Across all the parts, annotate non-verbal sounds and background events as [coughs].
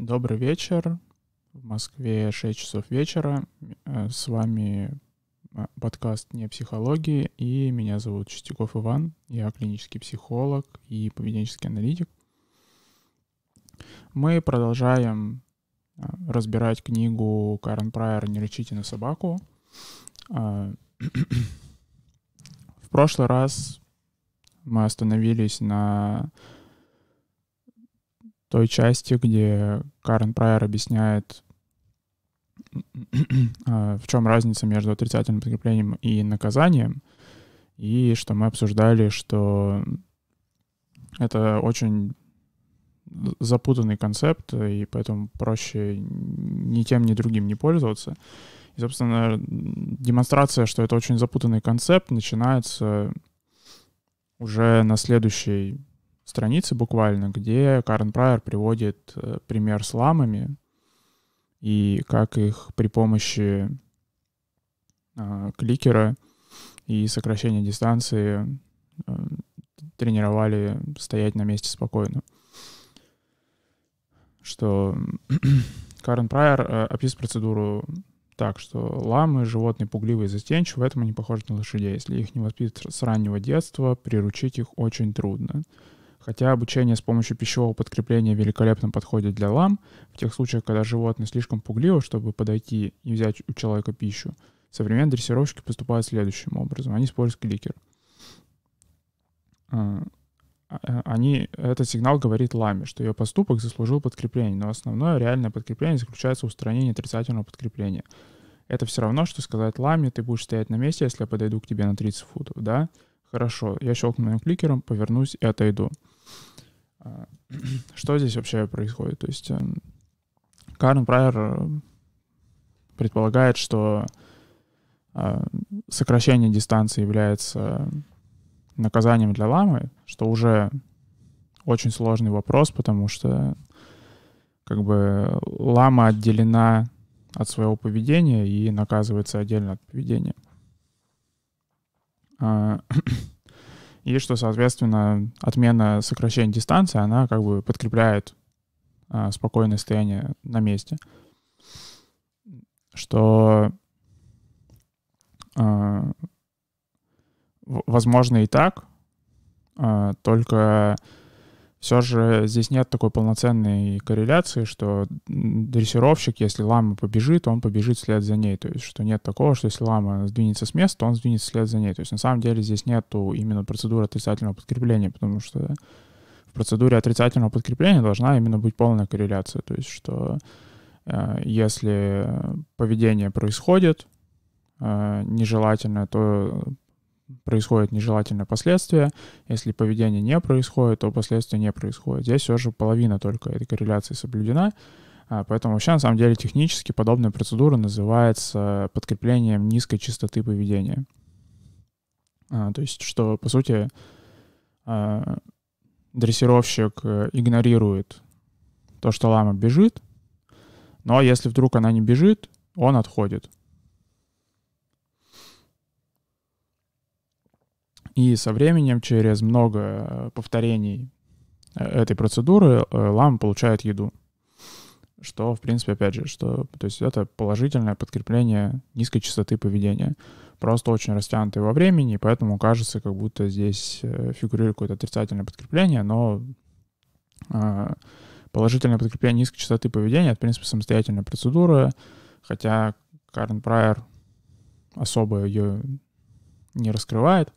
Добрый вечер. В Москве 6 часов вечера. Э, с вами э, подкаст «Не психологии», и меня зовут Чистяков Иван. Я клинический психолог и поведенческий аналитик. Мы продолжаем э, разбирать книгу Карен Прайер «Не рычите на собаку». [clears throat] В прошлый раз мы остановились на той части, где Карен Прайер объясняет, а, в чем разница между отрицательным подкреплением и наказанием, и что мы обсуждали, что это очень запутанный концепт, и поэтому проще ни тем, ни другим не пользоваться. И, собственно, демонстрация, что это очень запутанный концепт, начинается уже на следующей страницы буквально, где Карен Прайер приводит э, пример с ламами и как их при помощи э, кликера и сокращения дистанции э, тренировали стоять на месте спокойно. Что [clears throat] Карен Прайер э, описывает процедуру так, что ламы — животные пугливые и застенчивые, в этом они похожи на лошадей. Если их не воспитывать с раннего детства, приручить их очень трудно. Хотя обучение с помощью пищевого подкрепления великолепно подходит для лам, в тех случаях, когда животное слишком пугливо, чтобы подойти и взять у человека пищу, современные дрессировщики поступают следующим образом. Они используют кликер. А, а, они, этот сигнал говорит ламе, что ее поступок заслужил подкрепление, но основное реальное подкрепление заключается в устранении отрицательного подкрепления. Это все равно, что сказать ламе, ты будешь стоять на месте, если я подойду к тебе на 30 футов, да? Хорошо, я щелкну моим кликером, повернусь и отойду. А, что здесь вообще происходит? То есть эм, Карен Прайер э, предполагает, что а, сокращение дистанции является наказанием для ламы, что уже очень сложный вопрос, потому что как бы лама отделена от своего поведения и наказывается отдельно от поведения. [clears throat] И что, соответственно, отмена сокращения дистанции, она как бы подкрепляет а, спокойное состояние на месте. Что а, возможно и так, а, только все же здесь нет такой полноценной корреляции, что дрессировщик, если лама побежит, он побежит вслед за ней. То есть, что нет такого, что если лама сдвинется с места, он сдвинется вслед за ней. То есть, на самом деле, здесь нету именно процедуры отрицательного подкрепления, потому что в процедуре отрицательного подкрепления должна именно быть полная корреляция. То есть, что э, если поведение происходит э, нежелательное, то происходит нежелательное последствие. Если поведение не происходит, то последствия не происходят. Здесь все же половина только этой корреляции соблюдена. А, поэтому вообще, на самом деле, технически подобная процедура называется подкреплением низкой частоты поведения. А, то есть, что, по сути, а, дрессировщик э, игнорирует то, что лама бежит, но если вдруг она не бежит, он отходит. И со временем, через много э, повторений э, этой процедуры, э, лама получает еду. Что, в принципе, опять же, что, то есть это положительное подкрепление низкой частоты поведения. Просто очень растянутое во времени, поэтому кажется, как будто здесь фигурирует какое-то отрицательное подкрепление, но положительное подкрепление низкой частоты поведения — это, в принципе, самостоятельная процедура, хотя Карен Прайер особо ее не раскрывает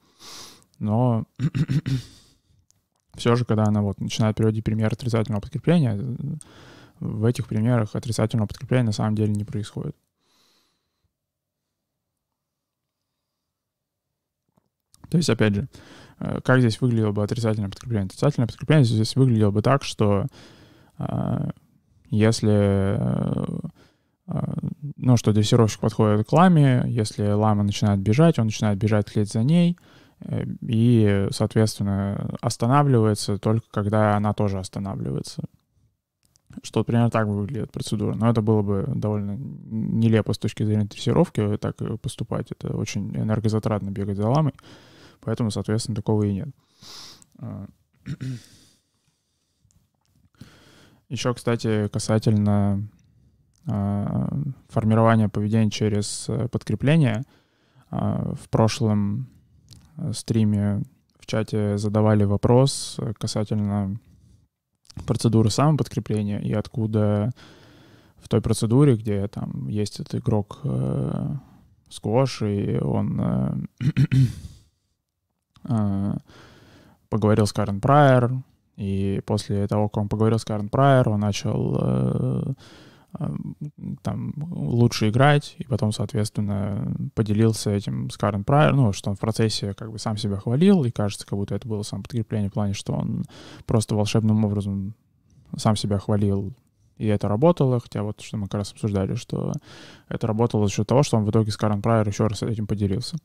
но [clears throat] все же, когда она вот начинает приводить пример отрицательного подкрепления, в этих примерах отрицательного подкрепления на самом деле не происходит. То есть, опять же, э, как здесь выглядело бы отрицательное подкрепление? Отрицательное подкрепление здесь выглядело бы так, что э, если э, ну, что дрессировщик подходит к ламе, если лама начинает бежать, он начинает бежать вслед за ней, и, соответственно, останавливается только когда она тоже останавливается. Что примерно так выглядит процедура. Но это было бы довольно нелепо с точки зрения тестировки так поступать. Это очень энергозатратно бегать за ламой. Поэтому, соответственно, такого и нет. А. [clears throat] Еще, кстати, касательно э, формирования поведения через э, подкрепление. Э, в прошлом э, стриме в чате задавали вопрос касательно процедуры самоподкрепления и откуда в той процедуре, где там есть этот игрок э, сквош, и он э, [clears throat] э, поговорил с Карен Прайер, и после того, как он поговорил с Карен Прайер, он начал э, там лучше играть, и потом, соответственно, поделился этим с Карен Прайер, ну, что он в процессе как бы сам себя хвалил, и кажется, как будто это было самоподкрепление в плане, что он просто волшебным образом сам себя хвалил, и это работало, хотя вот что мы как раз обсуждали, что это работало за счет того, что он в итоге с Карен Прайер еще раз этим поделился.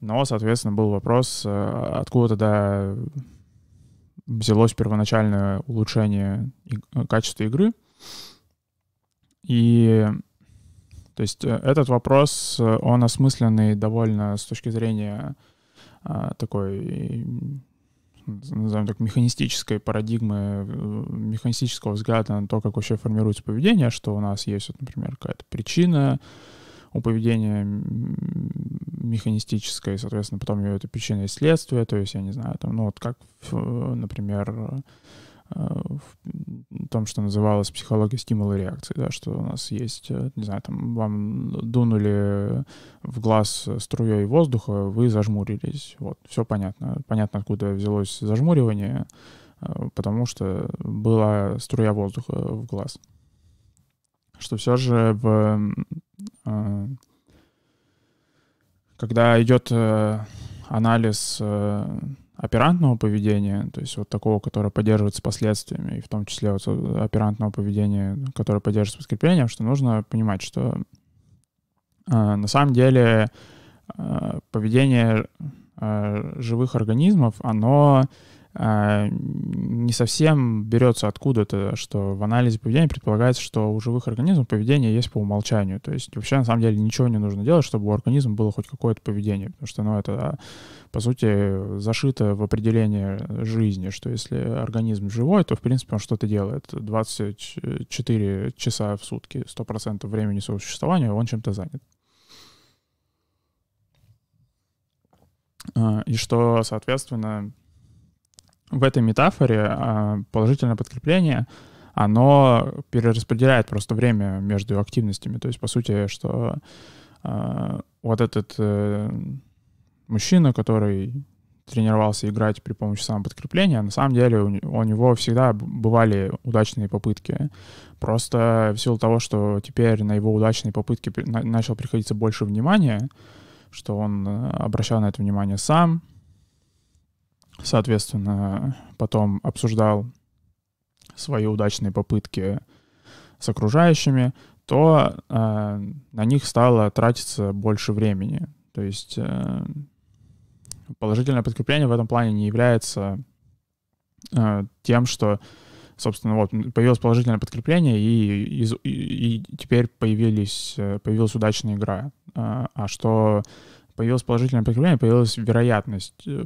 Но, соответственно, был вопрос, э, откуда тогда взялось первоначальное улучшение качества игры. И то есть э, этот вопрос, э, он осмысленный довольно с точки зрения а, такой, назовем так, механистической парадигмы, механистического взгляда на то, как вообще формируется поведение, что у нас есть, вот, например, какая-то причина, у поведения механистическое, соответственно, потом ее это причина и следствие, то есть, я не знаю, там, ну вот как, например, э, в том, что называлось психология стимула и реакции, да, что у нас есть, э, не знаю, там, вам дунули в глаз струей воздуха, вы зажмурились, вот, все понятно. Понятно, откуда взялось зажмуривание, э, потому что была струя воздуха в глаз что все же в, э, когда идет э, анализ э, оперантного поведения, то есть вот такого, которое поддерживается последствиями, и в том числе вот оперантного поведения, которое поддерживается подкреплением, что нужно понимать, что на самом деле поведение живых организмов, оно а, не совсем берется откуда-то, что в анализе поведения предполагается, что у живых организмов поведение есть по умолчанию. То есть вообще на самом деле ничего не нужно делать, чтобы у организма было хоть какое-то поведение, потому что ну, это, по сути, зашито в определение жизни, что если организм живой, то, в принципе, он что-то делает. 24 часа в сутки, 100% времени своего существования он чем-то занят. А, и что, соответственно, в этой метафоре а, положительное подкрепление, оно перераспределяет просто время между активностями. То есть, по сути, что а, вот этот э, мужчина, который тренировался играть при помощи самоподкрепления, на самом деле у, него всегда бывали удачные попытки. Просто в силу того, что теперь на его удачные попытки начал приходиться больше внимания, что он э, обращал на это внимание сам, Соответственно, потом обсуждал свои удачные попытки с окружающими, то э, на них стало тратиться больше времени. То есть э, положительное подкрепление в этом плане не является э, тем, что, собственно, вот появилось положительное подкрепление, и, и, и теперь появились, э, появилась удачная игра. Э, а что появилось положительное подкрепление, появилась вероятность, э,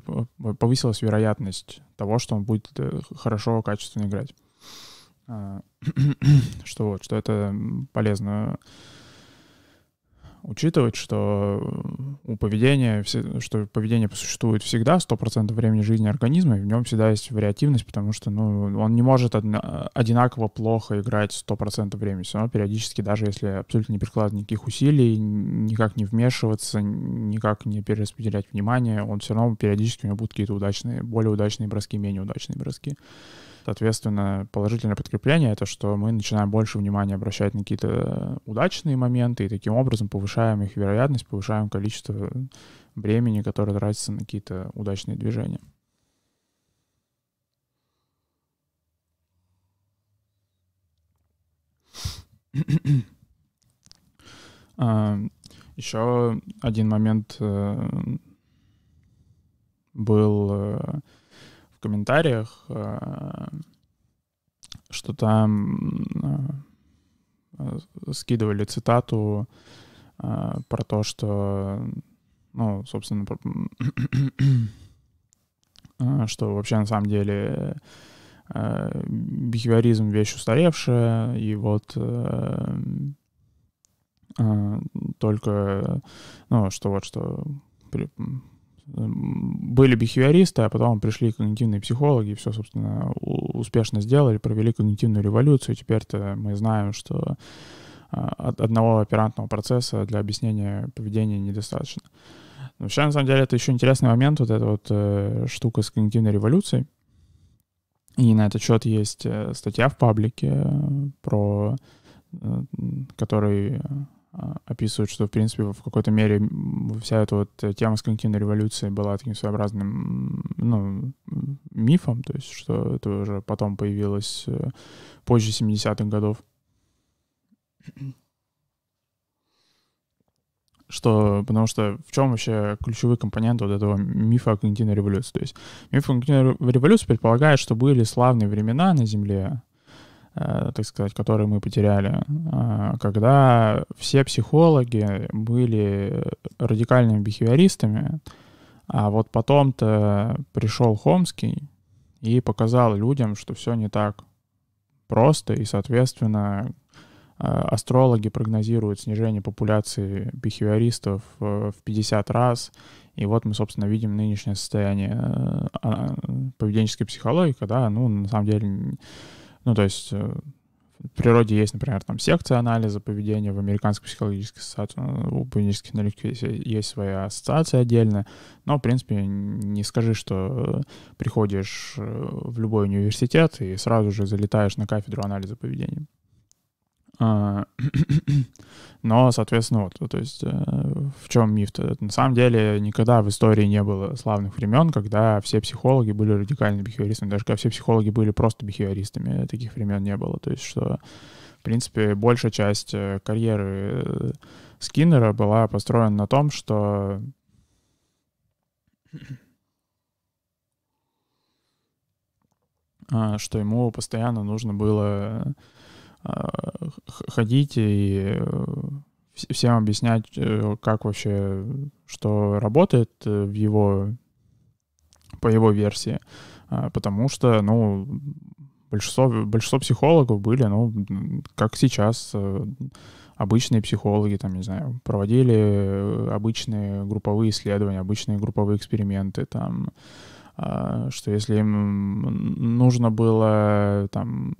повысилась вероятность того, что он будет э, хорошо, качественно играть. [clears throat] Что вот, что это полезно учитывать, что у поведения, что поведение существует всегда, 100% времени жизни организма, и в нем всегда есть вариативность, потому что ну, он не может одинаково плохо играть 100% времени. Все равно периодически, даже если абсолютно не прикладывать никаких усилий, никак не вмешиваться, никак не перераспределять внимание, он все равно периодически у него будут какие-то удачные, более удачные броски, менее удачные броски. Соответственно, положительное подкрепление — это что мы начинаем больше внимания обращать на какие-то удачные моменты, и таким образом повышаем их вероятность, повышаем количество времени, которое тратится на какие-то удачные движения. А, Еще один момент э, был э, комментариях, э, что там э, скидывали цитату э, про то, что, ну, собственно, что вообще на самом деле бихевиоризм вещь устаревшая, и вот только, ну, что вот, что были бихевиористы, а потом пришли когнитивные психологи, и все, собственно, успешно сделали, провели когнитивную революцию. Теперь-то мы знаем, что а, одного оперантного процесса для объяснения поведения недостаточно. Но вообще, на самом деле, это еще интересный момент, вот эта вот э, штука с когнитивной революцией. И на этот счет есть э, статья в паблике э, про э, который описывают, что, в принципе, в какой-то мере вся эта вот тема с когнитивной революцией была таким своеобразным, ну, мифом, то есть что это уже потом появилось позже 70-х годов. Что, потому что в чем вообще ключевой компонент вот этого мифа о когнитивной революции? То есть миф о когнитивной революции предполагает, что были славные времена на Земле, Э, так сказать, которые мы потеряли, э, когда все психологи были радикальными бихевиористами, а вот потом-то пришел Хомский и показал людям, что все не так просто, и, соответственно, э, астрологи прогнозируют снижение популяции бихевиористов в 50 раз, и вот мы, собственно, видим нынешнее состояние а, поведенческой психологии, когда, ну, на самом деле, ну, то есть э, в природе есть, например, там секция анализа поведения в американской психологической ассоциации, у поведенческих аналитиков есть, есть своя ассоциация отдельная, но, в принципе, не скажи, что приходишь э, в любой университет и сразу же залетаешь на кафедру анализа поведения. А, [coughs] но, соответственно, вот, то есть э, в чем миф-то? На самом деле никогда в истории не было славных времен, когда все психологи были радикальными бихевиористами. Даже когда все психологи были просто бихевиористами, таких времен не было. То есть что, в принципе, большая часть э, карьеры э, Скиннера была построена на том, что [coughs] а, что ему постоянно нужно было ходить и э, всем объяснять, э, как вообще, что работает э, в его, по его версии. А, потому что, ну, большинство, большинство психологов были, ну, как сейчас, обычные психологи, там, не знаю, проводили обычные групповые исследования, обычные групповые эксперименты, там, а, что если им нужно было, там,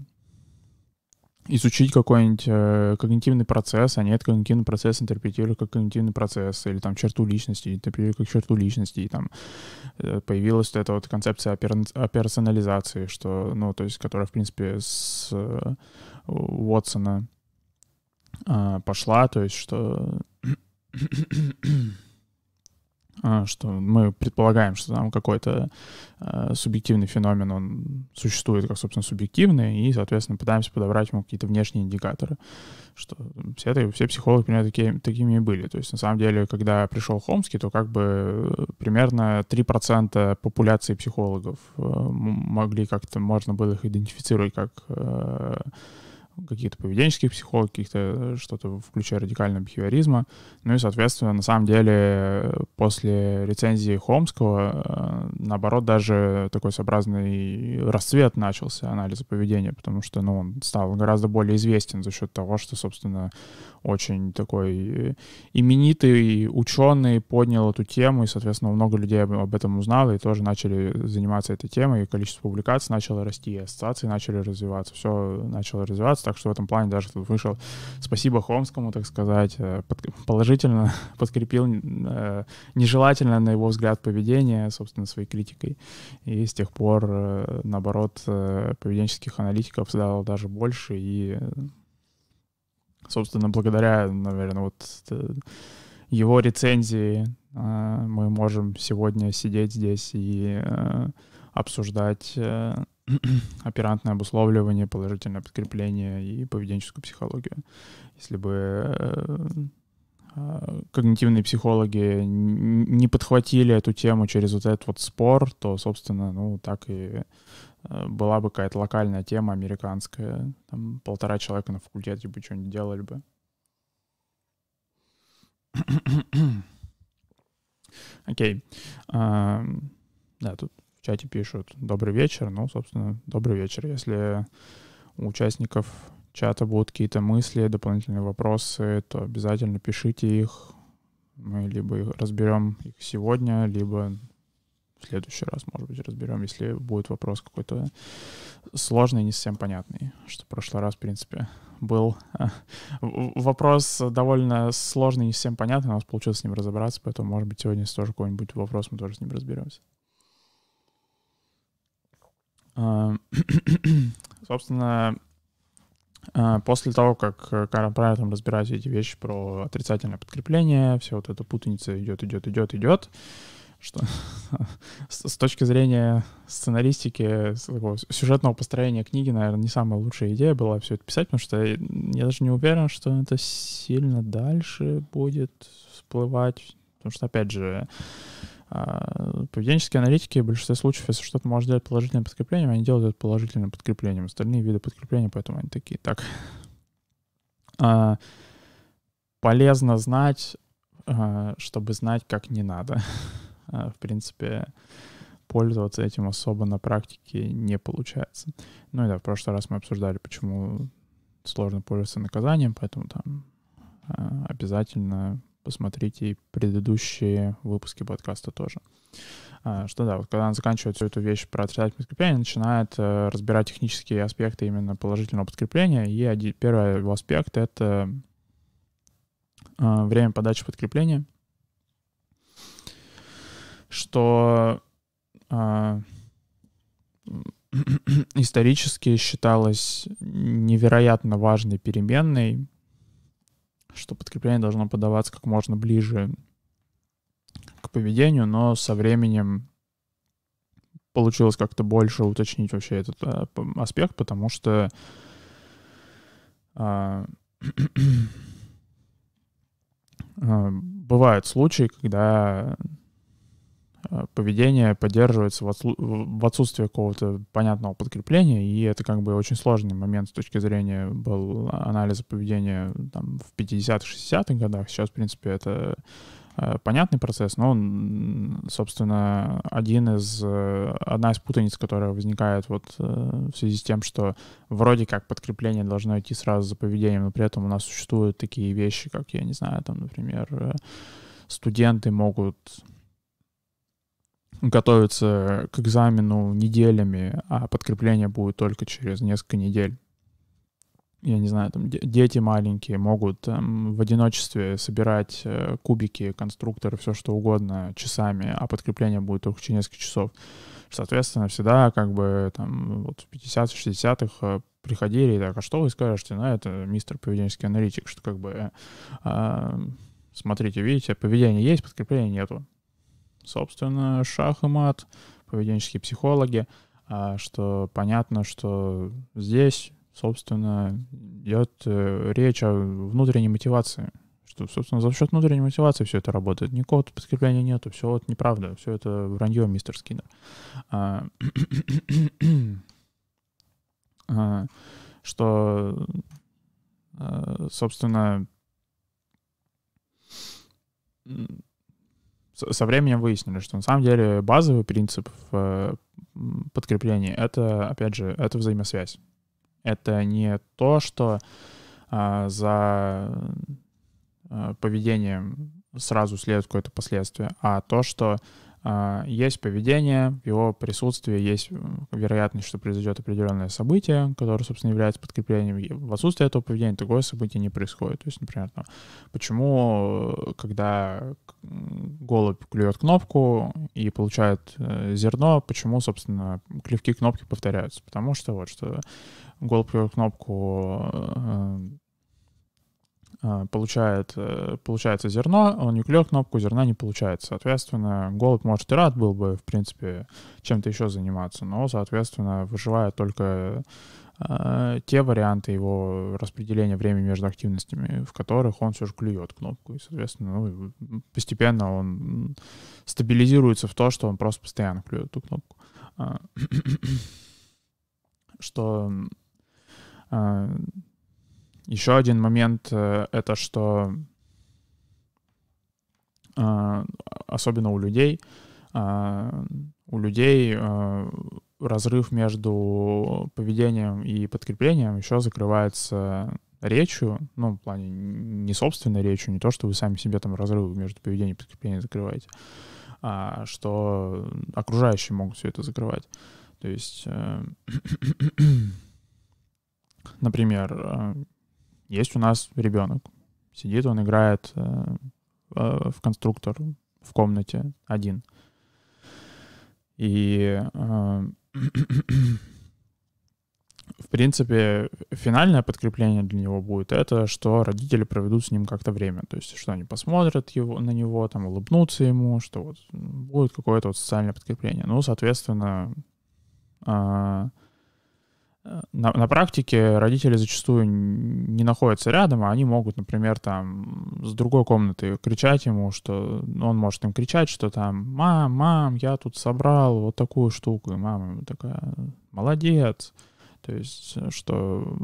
изучить какой-нибудь э, когнитивный процесс, а нет когнитивный процесс интерпретировали как когнитивный процесс, или там черту личности, интерпретировали как черту личности, и там э, появилась вот эта вот концепция операционализации, что, ну, то есть, которая, в принципе, с э, Уотсона э, пошла, то есть, что что мы предполагаем, что там какой-то э, субъективный феномен, он существует как, собственно, субъективный, и, соответственно, пытаемся подобрать ему какие-то внешние индикаторы, что все, это, все психологи примерно такие, такими и были. То есть, на самом деле, когда пришел Хомский, то как бы э, примерно 3% популяции психологов э, могли как-то, можно было их идентифицировать как э, каких-то поведенческих психологов, каких-то э, что-то включая радикального бихевиоризма. Ну и, соответственно, на самом деле после рецензии Хомского, э, наоборот, даже такой сообразный расцвет начался анализа поведения, потому что ну, он стал гораздо более известен за счет того, что, собственно, очень такой э, именитый ученый поднял эту тему, и, соответственно, много людей об этом узнало и тоже начали заниматься этой темой, и количество публикаций начало расти, и ассоциации начали развиваться, все начало развиваться, так что в этом плане даже тут вышел спасибо Хомскому, так сказать, э, положительно [laughs] подкрепил э, нежелательно, на его взгляд, поведение, собственно, своей критикой. И с тех пор, наоборот, поведенческих аналитиков стало даже больше, и собственно, благодаря, наверное, вот э, его рецензии э, мы можем сегодня сидеть здесь и э, обсуждать [clears throat] оперантное обусловливание, положительное подкрепление и поведенческую психологию. Если бы когнитивные психологи не подхватили эту тему через вот этот вот спор, то, собственно, ну, так и была бы какая-то локальная тема американская, там полтора человека на факультете бы что-нибудь делали бы. [coughs] Окей. Okay. Да, тут в чате пишут «добрый вечер», ну, собственно, добрый вечер. Если у участников чата будут какие-то мысли, дополнительные вопросы, то обязательно пишите их. Мы либо их разберем их сегодня, либо в следующий раз, может быть, разберем, если будет вопрос какой-то сложный, не совсем понятный. Что в прошлый раз, в принципе, был вопрос довольно сложный, не совсем понятный, у нас получилось с ним разобраться, поэтому, может быть, сегодня, тоже какой-нибудь вопрос, мы тоже с ним разберемся. А, [clears throat] собственно, а, после того, как Карен Прайер там разбирать эти вещи про отрицательное подкрепление, все вот эта путаница идет, идет, идет, идет, что [laughs] с точки зрения сценаристики, сюжетного построения книги, наверное, не самая лучшая идея была все это писать, потому что я даже не уверен, что это сильно дальше будет всплывать, потому что, опять же, а, поведенческие аналитики в большинстве случаев, если что-то может делать положительным подкреплением, они делают это положительным подкреплением. Остальные виды подкрепления, поэтому они такие. Так, а, полезно знать, а, чтобы знать, как не надо. [laughs] В принципе, пользоваться этим особо на практике не получается. Ну и да, в прошлый раз мы обсуждали, почему сложно пользоваться наказанием, поэтому там обязательно посмотрите и предыдущие выпуски подкаста тоже. А, что да, вот когда она заканчивает всю эту вещь про отрицательное подкрепление, начинает э, разбирать технические аспекты именно положительного подкрепления. И один, первый его аспект — это время подачи подкрепления, что э, исторически считалось невероятно важной переменной что подкрепление должно подаваться как можно ближе к поведению, но со временем получилось как-то больше уточнить вообще этот а, аспект, потому что а, [clears throat] а, бывают случаи, когда поведение поддерживается в отсутствии какого-то понятного подкрепления, и это как бы очень сложный момент с точки зрения был анализа поведения там, в 50-х, 60-х годах. Сейчас, в принципе, это э, понятный процесс, но он, собственно, один из, э, одна из путаниц, которая возникает вот в связи с тем, что вроде как подкрепление должно идти сразу за поведением, но при этом у нас существуют такие вещи, как, я не знаю, там, например, студенты могут готовятся к экзамену неделями, а подкрепление будет только через несколько недель. Я не знаю, там дети маленькие могут там, в одиночестве собирать э, кубики, конструкторы, все что угодно часами, а подкрепление будет только через несколько часов. Соответственно, всегда как бы там вот в 50-60-х э, приходили и так, а что вы скажете? Ну, это мистер поведенческий аналитик, что как бы э, э, смотрите, видите, поведение есть, подкрепления нету собственно, шах и мат, поведенческие психологи, а, что понятно, что здесь, собственно, идет э, речь о внутренней мотивации, что, собственно, за счет внутренней мотивации все это работает. Никакого подкрепления нету, все вот неправда, все это вранье, мистер Скиннер. А, [clears throat] а, что, собственно, со временем выяснили, что на самом деле базовый принцип в подкреплении — это, опять же, это взаимосвязь. Это не то, что а, за а, поведением сразу следует какое-то последствие, а то, что есть поведение, в его присутствии есть вероятность, что произойдет определенное событие, которое, собственно, является подкреплением. В отсутствии этого поведения такое событие не происходит. То есть, например, там, почему, когда голубь клюет кнопку и получает э, зерно, почему, собственно, клевки кнопки повторяются? Потому что вот что голубь клюет кнопку э, а, получает, э, получается зерно, он не клюет кнопку, зерна не получается. Соответственно, голубь, может, и рад был бы, в принципе, чем-то еще заниматься, но, соответственно, выживает только э, те варианты его распределения времени между активностями, в которых он все же клюет кнопку. И, соответственно, ну, постепенно он стабилизируется в то, что он просто постоянно клюет эту кнопку. А, [coughs] что а, еще один момент э, — это что а, особенно у людей а, у людей разрыв между поведением и подкреплением еще закрывается речью, ну, в плане не собственной речью, не то, что вы сами себе там разрывы между поведением и подкреплением закрываете, а что окружающие могут все это закрывать. То есть, э, [clears throat] например, э, есть у нас ребенок, сидит, он играет э, в конструктор в комнате один. И [clears throat] в принципе, финальное подкрепление для него будет это, что родители проведут с ним как-то время. То есть, что они посмотрят его, на него, там, улыбнутся ему, что вот будет какое-то вот социальное подкрепление. Ну, соответственно, а, на, на практике родители зачастую не находятся рядом, а они могут, например, там с другой комнаты кричать ему, что он может им кричать, что там «Мам, мам, я тут собрал вот такую штуку». И мама такая «Молодец». То есть, э, что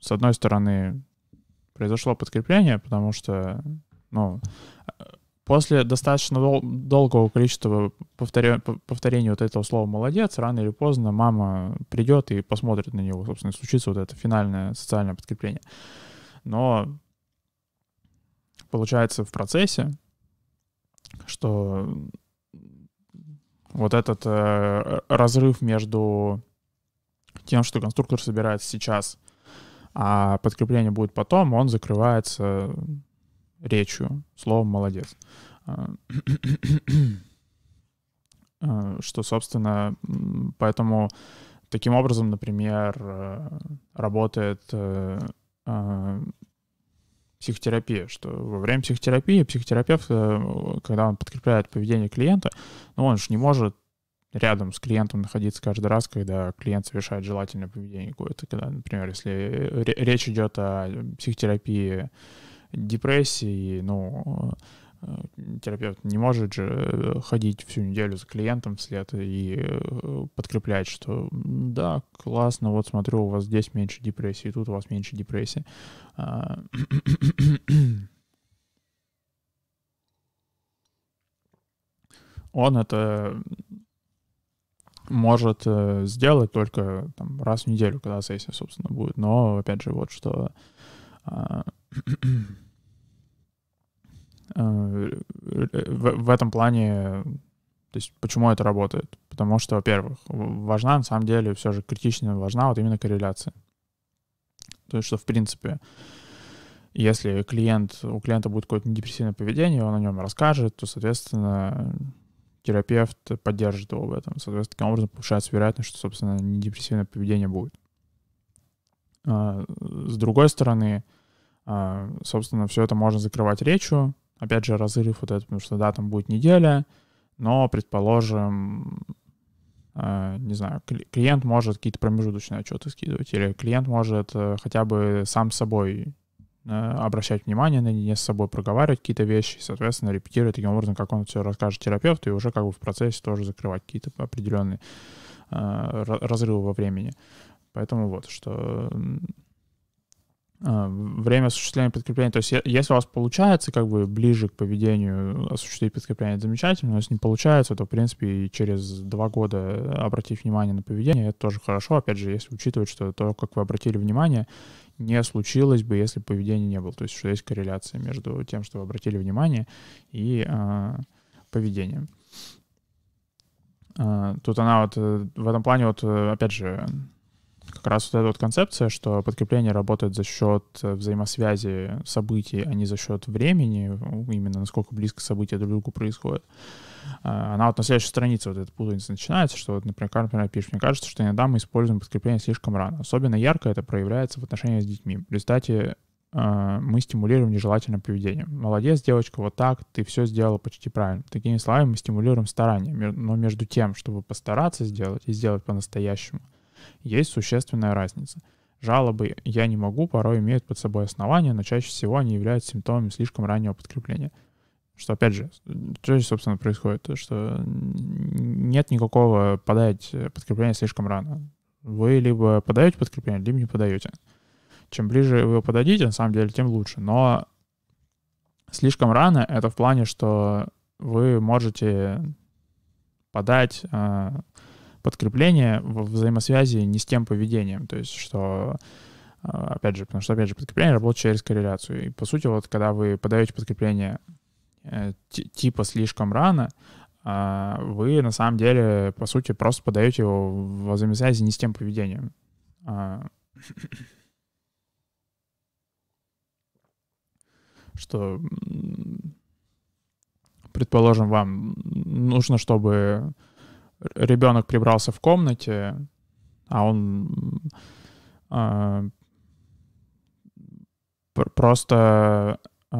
с одной стороны произошло подкрепление, потому что, ну, после достаточно дол- долгого количества повторя- повторений вот этого слова «молодец», рано или поздно мама придет и посмотрит на него, собственно, и случится вот это финальное социальное подкрепление. Но получается в процессе, что вот этот э, разрыв между тем, что конструктор собирается сейчас, а подкрепление будет потом, он закрывается речью, словом «молодец». А, [clears throat] а, что, собственно, поэтому таким образом, например, э, работает э, а, психотерапия, что во время психотерапии психотерапевт, э, когда он подкрепляет поведение клиента, ну, он же не может рядом с клиентом находиться каждый раз, когда клиент совершает желательное поведение какое-то. Когда, например, если речь идет о психотерапии депрессии, ну, э, терапевт не может же ходить всю неделю за клиентом вслед и э, подкреплять, что да, классно, вот смотрю, у вас здесь меньше депрессии, тут у вас меньше депрессии. А, [clears throat] он это может э, сделать только там, раз в неделю, когда сессия, собственно, будет. Но, опять же, вот что э, э, в, в этом плане, то есть почему это работает? Потому что, во-первых, важна, на самом деле, все же критично важна вот именно корреляция. То есть, что, в принципе, если клиент, у клиента будет какое-то депрессивное поведение, он о нем расскажет, то, соответственно, терапевт поддержит его в этом. Соответственно, таким образом повышается вероятность, что, собственно, не поведение будет. А, с другой стороны, собственно, все это можно закрывать речью. Опять же, разрыв вот этот, потому что, да, там будет неделя, но, предположим, а, не знаю, клиент может какие-то промежуточные отчеты скидывать, или клиент может э, хотя бы сам с собой Э, обращать внимание на не с собой, проговаривать какие-то вещи, соответственно, репетировать таким образом, как он все расскажет терапевту, и уже как бы в процессе тоже закрывать какие-то определенные э, разрывы во времени. Поэтому вот, что время осуществления подкрепления, то есть если у вас получается как бы ближе к поведению осуществить подкрепление, это замечательно, но если не получается, то, в принципе, и через два года обратить внимание на поведение, это тоже хорошо, опять же, если учитывать, что то, как вы обратили внимание, не случилось бы, если поведения не было. То есть, что есть корреляция между тем, что вы обратили внимание, и э, поведением. Э, тут она вот э, в этом плане, вот, э, опять же, как раз вот эта вот концепция, что подкрепление работает за счет взаимосвязи событий, а не за счет времени, именно насколько близко события друг к другу происходят. А, она вот на следующей странице вот эта путаница начинается, что вот, например, например, пишет, мне кажется, что иногда мы используем подкрепление слишком рано. Особенно ярко это проявляется в отношениях с детьми. В результате а, мы стимулируем нежелательное поведение. Молодец, девочка, вот так, ты все сделала почти правильно. Такими словами мы стимулируем старание. Но между тем, чтобы постараться сделать и сделать по-настоящему, есть существенная разница. Жалобы «я не могу» порой имеют под собой основания, но чаще всего они являются симптомами слишком раннего подкрепления. Что, опять же, что здесь, собственно, происходит? То, что нет никакого подать подкрепление слишком рано. Вы либо подаете подкрепление, либо не подаете. Чем ближе вы его подадите, на самом деле, тем лучше. Но слишком рано — это в плане, что вы можете подать э, подкрепление в взаимосвязи не с тем поведением. То есть, что, э, опять же, потому что, опять же, подкрепление работает через корреляцию. И, по сути, вот когда вы подаете подкрепление э, типа слишком рано, э, вы, на самом деле, по сути, просто подаете его в взаимосвязи не с тем поведением. Э, что предположим, вам нужно, чтобы ребенок прибрался в комнате, а он э, просто э,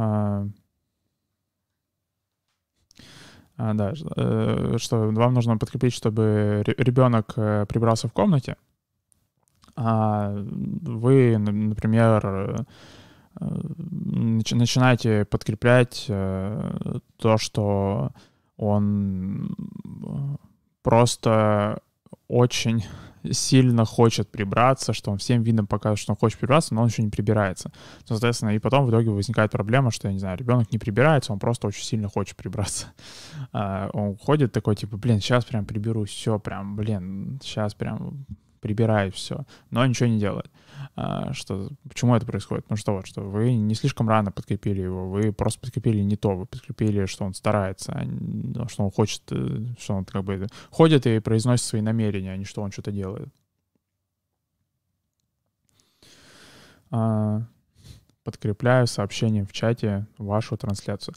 а, да, э, что вам нужно подкрепить, чтобы ребенок э, прибрался в комнате, а вы, например, начинаете подкреплять э, то, что он э, просто очень сильно хочет прибраться, что он всем видом показывает, что он хочет прибраться, но он еще не прибирается. Соответственно, и потом в итоге возникает проблема, что, я не знаю, ребенок не прибирается, он просто очень сильно хочет прибраться. [laughs] А, он ходит такой, типа, блин, сейчас прям приберу все, прям, блин, сейчас прям прибираю все, но ничего не делает. А, что, почему это происходит? Ну что вот, что вы не слишком рано подкрепили его, вы просто подкрепили не то, вы подкрепили, что он старается, а что он хочет, э, что он как бы ходит и произносит свои намерения, а не что он что-то делает. А, подкрепляю сообщением в чате вашу трансляцию.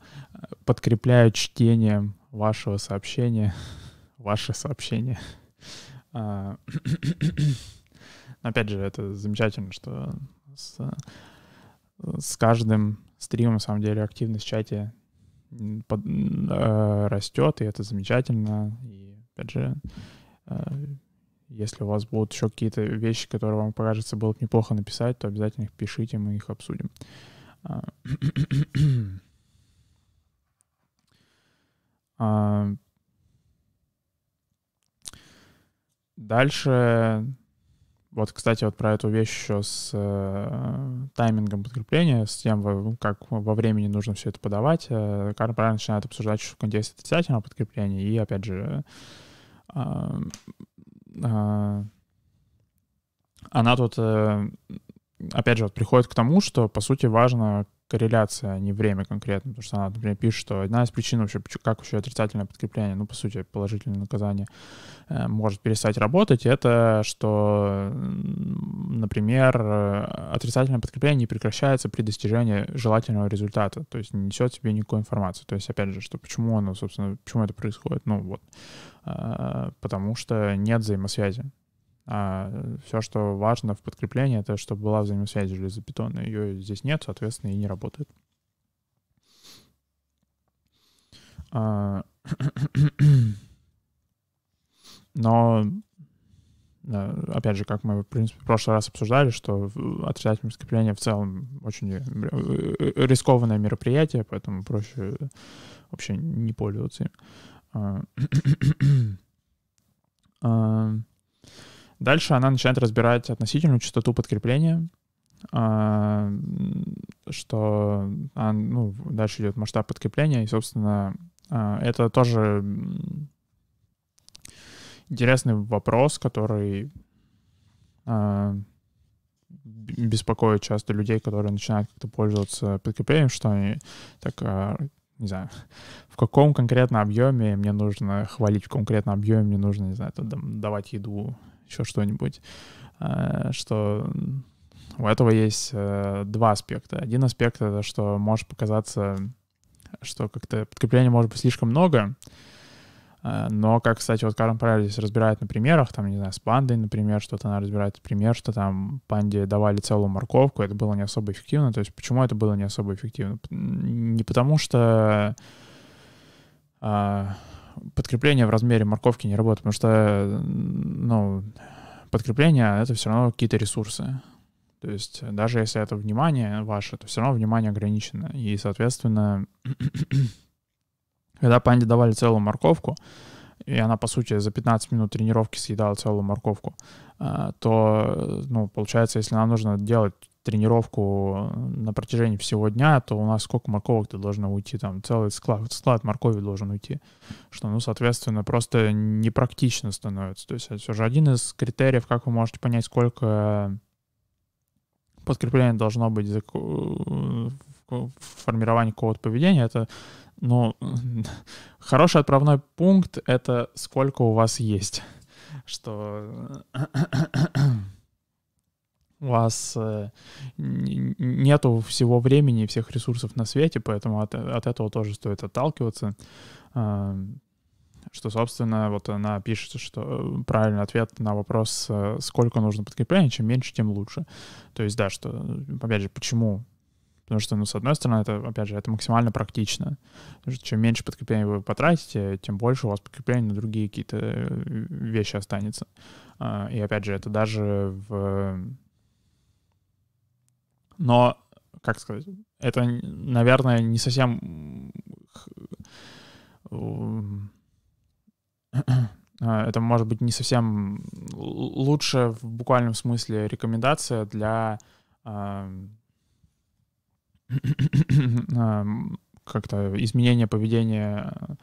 Подкрепляю чтением вашего сообщения, [laughs] ваше сообщение. [coughs] Опять же, это замечательно, что с, с каждым стримом, на самом деле, активность в чате под, э, растет, и это замечательно. И, опять же, э, если у вас будут еще какие-то вещи, которые вам покажется было бы неплохо написать, то обязательно их пишите, мы их обсудим. [coughs] А, а, дальше вот, кстати, вот про эту вещь еще с э, таймингом подкрепления, с тем, как во времени нужно все это подавать. Э, Карл правильно начинает обсуждать в контексте отрицательного подкрепления. И, опять же, э, э, она тут, э, опять же, вот приходит к тому, что, по сути, важно корреляция, а не время конкретно, потому что она, например, пишет, что одна из причин вообще, как вообще отрицательное подкрепление, ну, по сути, положительное наказание, э, может перестать работать, это что, например, отрицательное подкрепление не прекращается при достижении желательного результата, то есть не несет себе никакой информации. То есть, опять же, что почему оно, собственно, почему это происходит? Ну, вот, э, потому что нет взаимосвязи. А все, что важно в подкреплении, это чтобы была взаимосвязь железобетонная. Ее здесь нет, соответственно, и не работает. А, [coughs] но, опять же, как мы, в принципе, в прошлый раз обсуждали, что отрицательное подкрепление в целом очень э, э, рискованное мероприятие, поэтому проще вообще не пользоваться им. [coughs] А, Дальше она начинает разбирать относительную частоту подкрепления, а, что а, ну, дальше идет масштаб подкрепления, и, собственно, а, это тоже интересный вопрос, который беспокоит часто людей, которые начинают как-то пользоваться подкреплением, что они так, не знаю, в каком конкретном объеме мне нужно хвалить, в конкретном объеме мне нужно, не знаю, давать еду еще что-нибудь, э, что у этого есть э, два аспекта. Один аспект — это что может показаться, что как-то подкрепления может быть слишком много, э, но, как, кстати, вот Карен Прайер здесь разбирает на примерах, там, не знаю, с пандой, например, что-то она разбирает пример, что там панде давали целую морковку, это было не особо эффективно. То есть почему это было не особо эффективно? Не потому что подкрепление в размере морковки не работает, потому что, ну, подкрепление — это все равно какие-то ресурсы. То есть даже если это внимание ваше, то все равно внимание ограничено. И, соответственно, [clears throat] когда панде давали целую морковку, и она, по сути, за 15 минут тренировки съедала целую морковку, а, то, ну, получается, если нам нужно делать тренировку на протяжении всего дня, то у нас сколько морковок-то должно уйти, там целый склад, склад моркови должен уйти, что, ну, соответственно, просто непрактично становится. То есть это все же один из критериев, как вы можете понять, сколько подкрепление должно быть в формировании какого-то поведения, это, ну, [laughs] хороший отправной пункт — это сколько у вас есть, что у вас э, нету всего времени и всех ресурсов на свете, поэтому от, от этого тоже стоит отталкиваться. Э, что, собственно, вот она пишет, что правильный ответ на вопрос, э, сколько нужно подкрепления, чем меньше, тем лучше. То есть, да, что, опять же, почему? Потому что, ну, с одной стороны, это, опять же, это максимально практично. Потому что чем меньше подкрепления вы потратите, тем больше у вас подкрепления на другие какие-то э, вещи останется. И, опять же, это даже в но, как сказать, это, наверное, не совсем... А, [clears throat] это может быть не совсем лучше в буквальном смысле рекомендация для а, [clears throat] как-то изменения поведения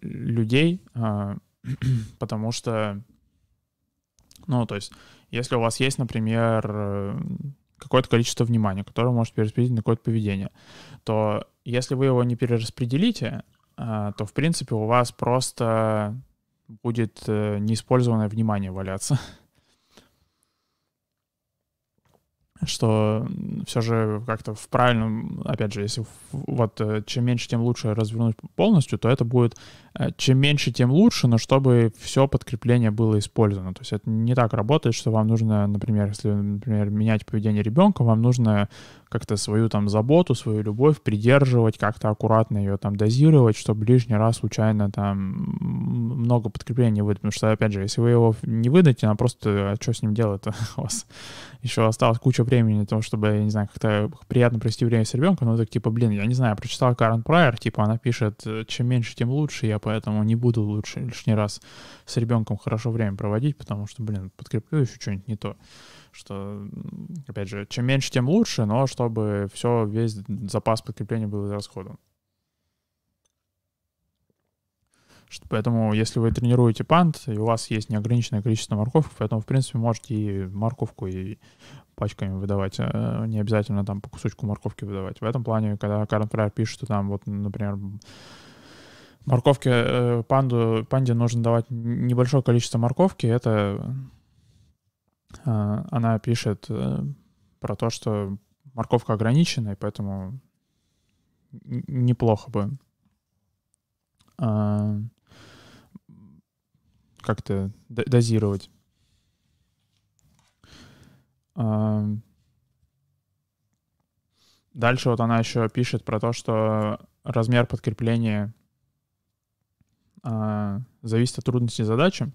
людей, [clears throat] потому что, ну, то есть, если у вас есть, например, какое-то количество внимания, которое может перераспределить на какое-то поведение, то если вы его не перераспределите, а, то, в принципе, у вас просто будет э, неиспользованное внимание валяться. [laughs] что все же как-то в правильном, опять же, если вот э, чем меньше, тем лучше развернуть полностью, то это будет чем меньше, тем лучше, но чтобы все подкрепление было использовано. То есть это не так работает, что вам нужно, например, если, например, менять поведение ребенка, вам нужно как-то свою там заботу, свою любовь придерживать, как-то аккуратно ее там дозировать, чтобы лишний раз случайно там много подкрепления выдать. Потому что, опять же, если вы его не выдадите, она просто, а что с ним делать [laughs] У вас еще осталось куча времени на то, чтобы, я не знаю, как-то приятно провести время с ребенком, но так типа, блин, я не знаю, прочитал Карен Прайер, типа она пишет, чем меньше, тем лучше, я поэтому не буду лучше лишний раз с ребенком хорошо время проводить, потому что, блин, подкреплю еще что-нибудь не то что, опять же, чем меньше, тем лучше, но чтобы все, весь запас подкрепления был израсходован. Поэтому, если вы тренируете пант, и у вас есть неограниченное количество морковок, поэтому, в принципе, можете и морковку и пачками выдавать, э, не обязательно там по кусочку морковки выдавать. В этом плане, когда Карен Фрайер пишет, что там вот, например, морковки э, панду, панде нужно давать небольшое количество морковки, это а, она пишет э, про то, что морковка ограничена, и поэтому неплохо бы а, как-то дозировать. А, дальше вот она еще пишет про то, что размер подкрепления зависит от трудности задачи.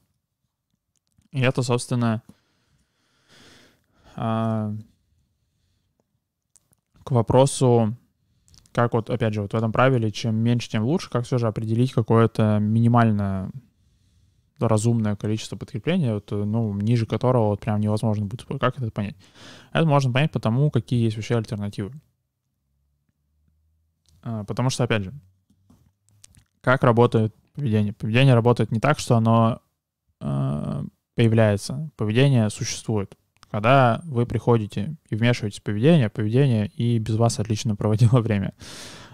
И это, собственно, а, к вопросу, как вот, опять же, вот в этом правиле, чем меньше, тем лучше, как все же определить какое-то минимальное разумное количество подкрепления, вот, ну, ниже которого вот прям невозможно будет. Как это понять? Это можно понять потому, какие есть вообще альтернативы. А, потому что, опять же, как работает поведение? Поведение работает не так, что оно э, появляется. Поведение существует когда вы приходите и вмешиваетесь в поведение, поведение и без вас отлично [laughs] проводило время.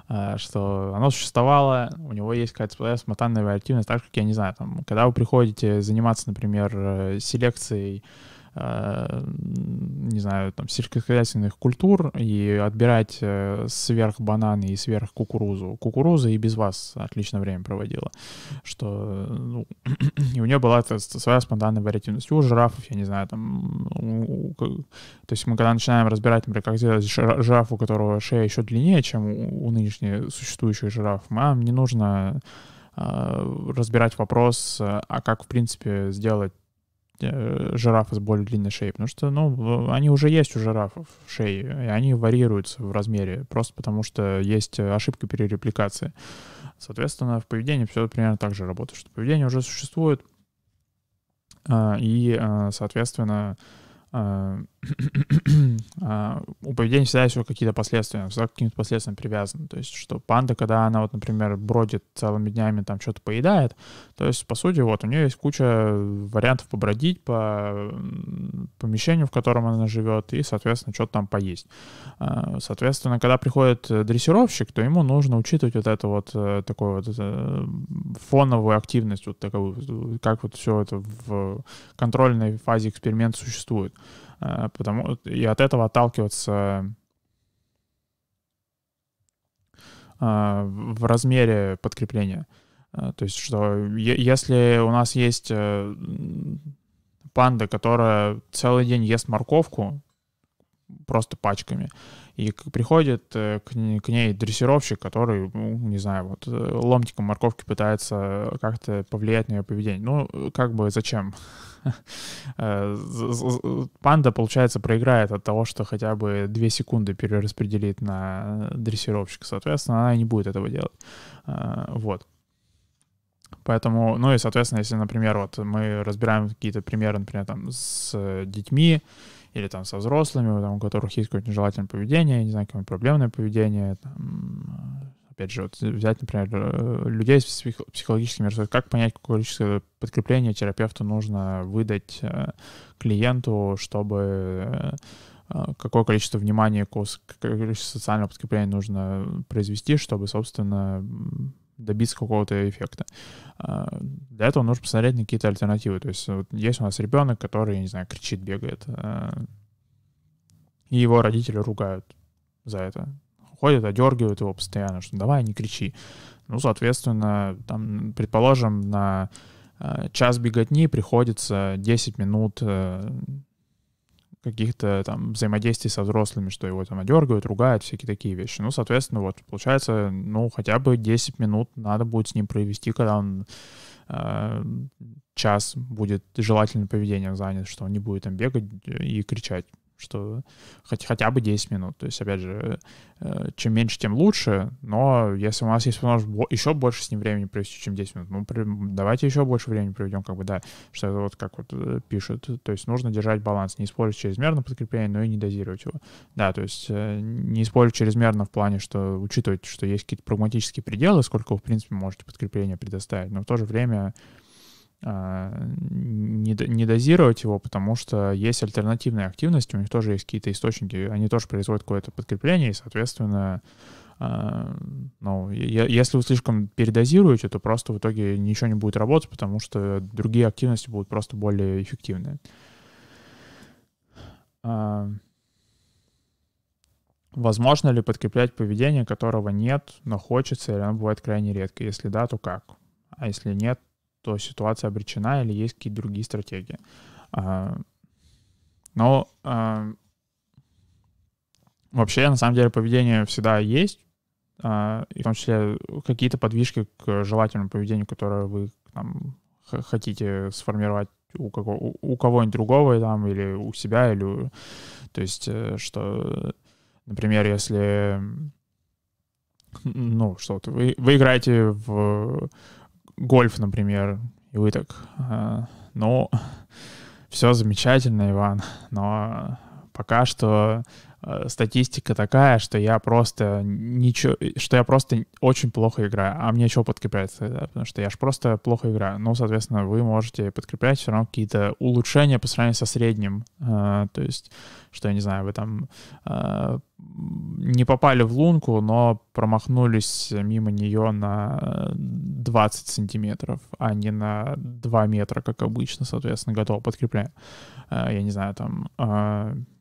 А, что оно существовало, у него есть какая-то спонтанная вариативность, так же, как, я не знаю, там, когда вы приходите заниматься, например, э, селекцией Э, не знаю, там, сельскохозяйственных культур и отбирать э, сверх бананы и сверх кукурузу. Кукуруза и без вас отлично время проводила. Что, ну, [clears throat] и у нее была своя спонтанная вариативность. У жирафов, я не знаю, там, у, то есть мы когда начинаем разбирать, например, как сделать жираф, у которого шея еще длиннее, чем у, у нынешних существующих жирафов, нам не нужно э, разбирать вопрос, а как, в принципе, сделать Э, жирафы с более длинной шеей, потому что, ну, они уже есть у жирафов шеи, и они варьируются в размере, просто потому что есть ошибка перерепликации. Соответственно, в поведении все примерно так же работает, что поведение уже существует, а, и, а, соответственно, [clears throat] у поведения всегда есть какие-то последствия, всегда к каким-то последствиям привязаны. То есть, что панда, когда она, вот, например, бродит целыми днями, там что-то поедает, то есть, по сути, вот у нее есть куча вариантов побродить по помещению, в котором она живет, и, соответственно, что-то там поесть. А, соответственно, когда приходит дрессировщик, то ему нужно учитывать вот эту вот э, такую вот это, фоновую активность, вот такую, как вот все это в контрольной фазе эксперимента существует. Э, потому, и от этого отталкиваться э, в размере подкрепления. Э, то есть, что если у нас есть панда, которая целый день ест морковку, просто пачками, и приходит к, к ней дрессировщик, который, ну, не знаю, вот ломтиком морковки пытается как-то повлиять на ее поведение. Ну, как бы зачем? [laughs] Э, панда, получается, проиграет от того, что хотя бы 2 секунды перераспределит на дрессировщика. Соответственно, она не будет этого делать. Э, вот. Поэтому, ну и, соответственно, если, например, вот мы разбираем какие-то примеры, например, там с детьми или там со взрослыми, там, у которых есть какое-то нежелательное поведение, не знаю, какое-нибудь проблемное поведение, там, опять же, вот взять, например, э, людей с психологическими расстройствами, как понять, какое количество подкрепления терапевту нужно выдать э, клиенту, чтобы э, какое количество внимания, какое количество социального подкрепления нужно произвести, чтобы, собственно, добиться какого-то эффекта. Для этого нужно посмотреть на какие-то альтернативы. То есть вот есть у нас ребенок, который, не знаю, кричит, бегает, и его родители ругают за это ходят, одергивают его постоянно, что давай, не кричи. Ну, соответственно, там, предположим, на э, час беготни приходится 10 минут э, каких-то там взаимодействий со взрослыми, что его там одергивают, ругают, всякие такие вещи. Ну, соответственно, вот, получается, ну, хотя бы 10 минут надо будет с ним провести, когда он э, час будет желательным поведением занят, что он не будет там бегать и кричать что хоть, хотя бы 10 минут. То есть, опять же, э, чем меньше, тем лучше, но если у нас есть возможность еще больше с ним времени провести, чем 10 минут, ну, давайте еще больше времени проведем, как бы, да, что это вот как вот э, пишут. То есть нужно держать баланс, не использовать чрезмерно подкрепление, но и не дозировать его. Да, то есть э, не использовать чрезмерно в плане, что учитывать, что есть какие-то прагматические пределы, сколько вы, в принципе, можете подкрепления предоставить, но в то же время не, не дозировать его, потому что есть альтернативная активность, у них тоже есть какие-то источники, они тоже производят какое-то подкрепление, и, соответственно, а, ну, если вы слишком передозируете, то просто в итоге ничего не будет работать, потому что другие активности будут просто более эффективны. А, возможно ли подкреплять поведение, которого нет, но хочется, или оно бывает крайне редко? Если да, то как? А если нет, то ситуация обречена или есть какие-то другие стратегии. А, но а, вообще, на самом деле, поведение всегда есть, а, и в том числе какие-то подвижки к желательному поведению, которое вы там, хотите сформировать у, кого, у кого-нибудь другого там, или у себя, или... То есть, э, что, например, если... Ну, что то вы, вы играете в гольф, например, и вы так, ну, все замечательно, Иван, но пока что статистика такая, что я просто ничего, что я просто очень плохо играю. А мне что подкреплять тогда? Потому что я же просто плохо играю. Ну, соответственно, вы можете подкреплять все равно какие-то улучшения по сравнению со средним. А, то есть, что, я не знаю, вы там а, не попали в лунку, но промахнулись мимо нее на 20 сантиметров, а не на 2 метра, как обычно, соответственно, готово подкрепляем. А, я не знаю, там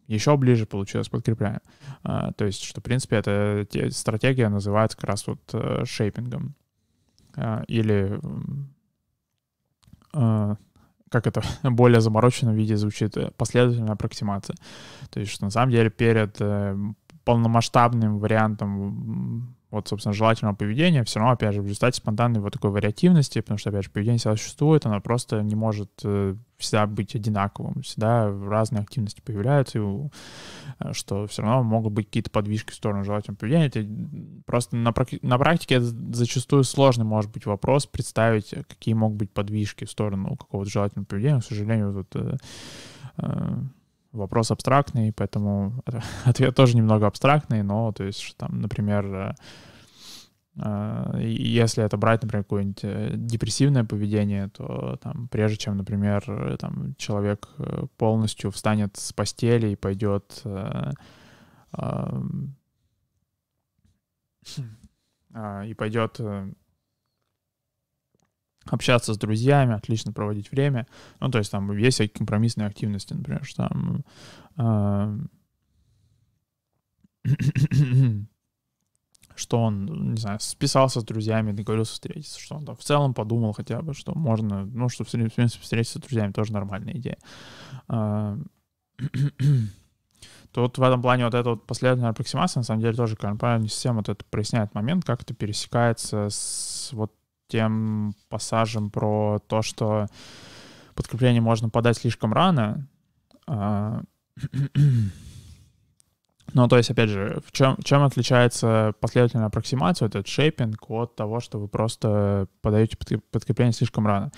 еще ближе получилось, подкрепляем. А, то есть, что, в принципе, эта стратегия называется как раз вот э, шейпингом. А, или а, как это [laughs] более замороченном виде звучит, э, последовательная аппроксимация. То есть, что на самом деле перед э, полномасштабным вариантом вот, собственно, желательного поведения, все равно, опять же, в результате спонтанной вот такой вариативности, потому что, опять же, поведение всегда существует, оно просто не может э, всегда быть одинаковым, всегда разные активности появляются, и, э, что все равно могут быть какие-то подвижки в сторону желательного поведения. Это просто на, на практике это зачастую сложный может быть вопрос представить, какие могут быть подвижки в сторону какого-то желательного поведения. К сожалению, вот, э, вопрос абстрактный, поэтому [laughs] ответ тоже немного абстрактный, но, то есть, там, например, э, э, если это брать, например, какое-нибудь э, депрессивное поведение, то там, прежде чем, например, там, человек полностью встанет с постели и пойдет [clears throat] и пойдет общаться с друзьями, отлично проводить время. Ну, то есть там есть всякие компромиссные активности, например, что там... Э, [coughs] что он, не знаю, списался с друзьями, договорился встретиться, что он там в целом подумал хотя бы, что можно, ну, что в принципе встретиться с друзьями тоже нормальная идея. А, [coughs] Тут в этом плане вот эта вот последовательная аппроксимация, на самом деле, тоже правильно не совсем вот это проясняет момент, как это пересекается с вот тем пассажем про то, что подкрепление можно подать слишком рано. А, [clears throat] ну, то есть, опять же, в чем, чем отличается последовательная аппроксимация, этот шейпинг, от того, что вы просто подаете подкрепление слишком рано?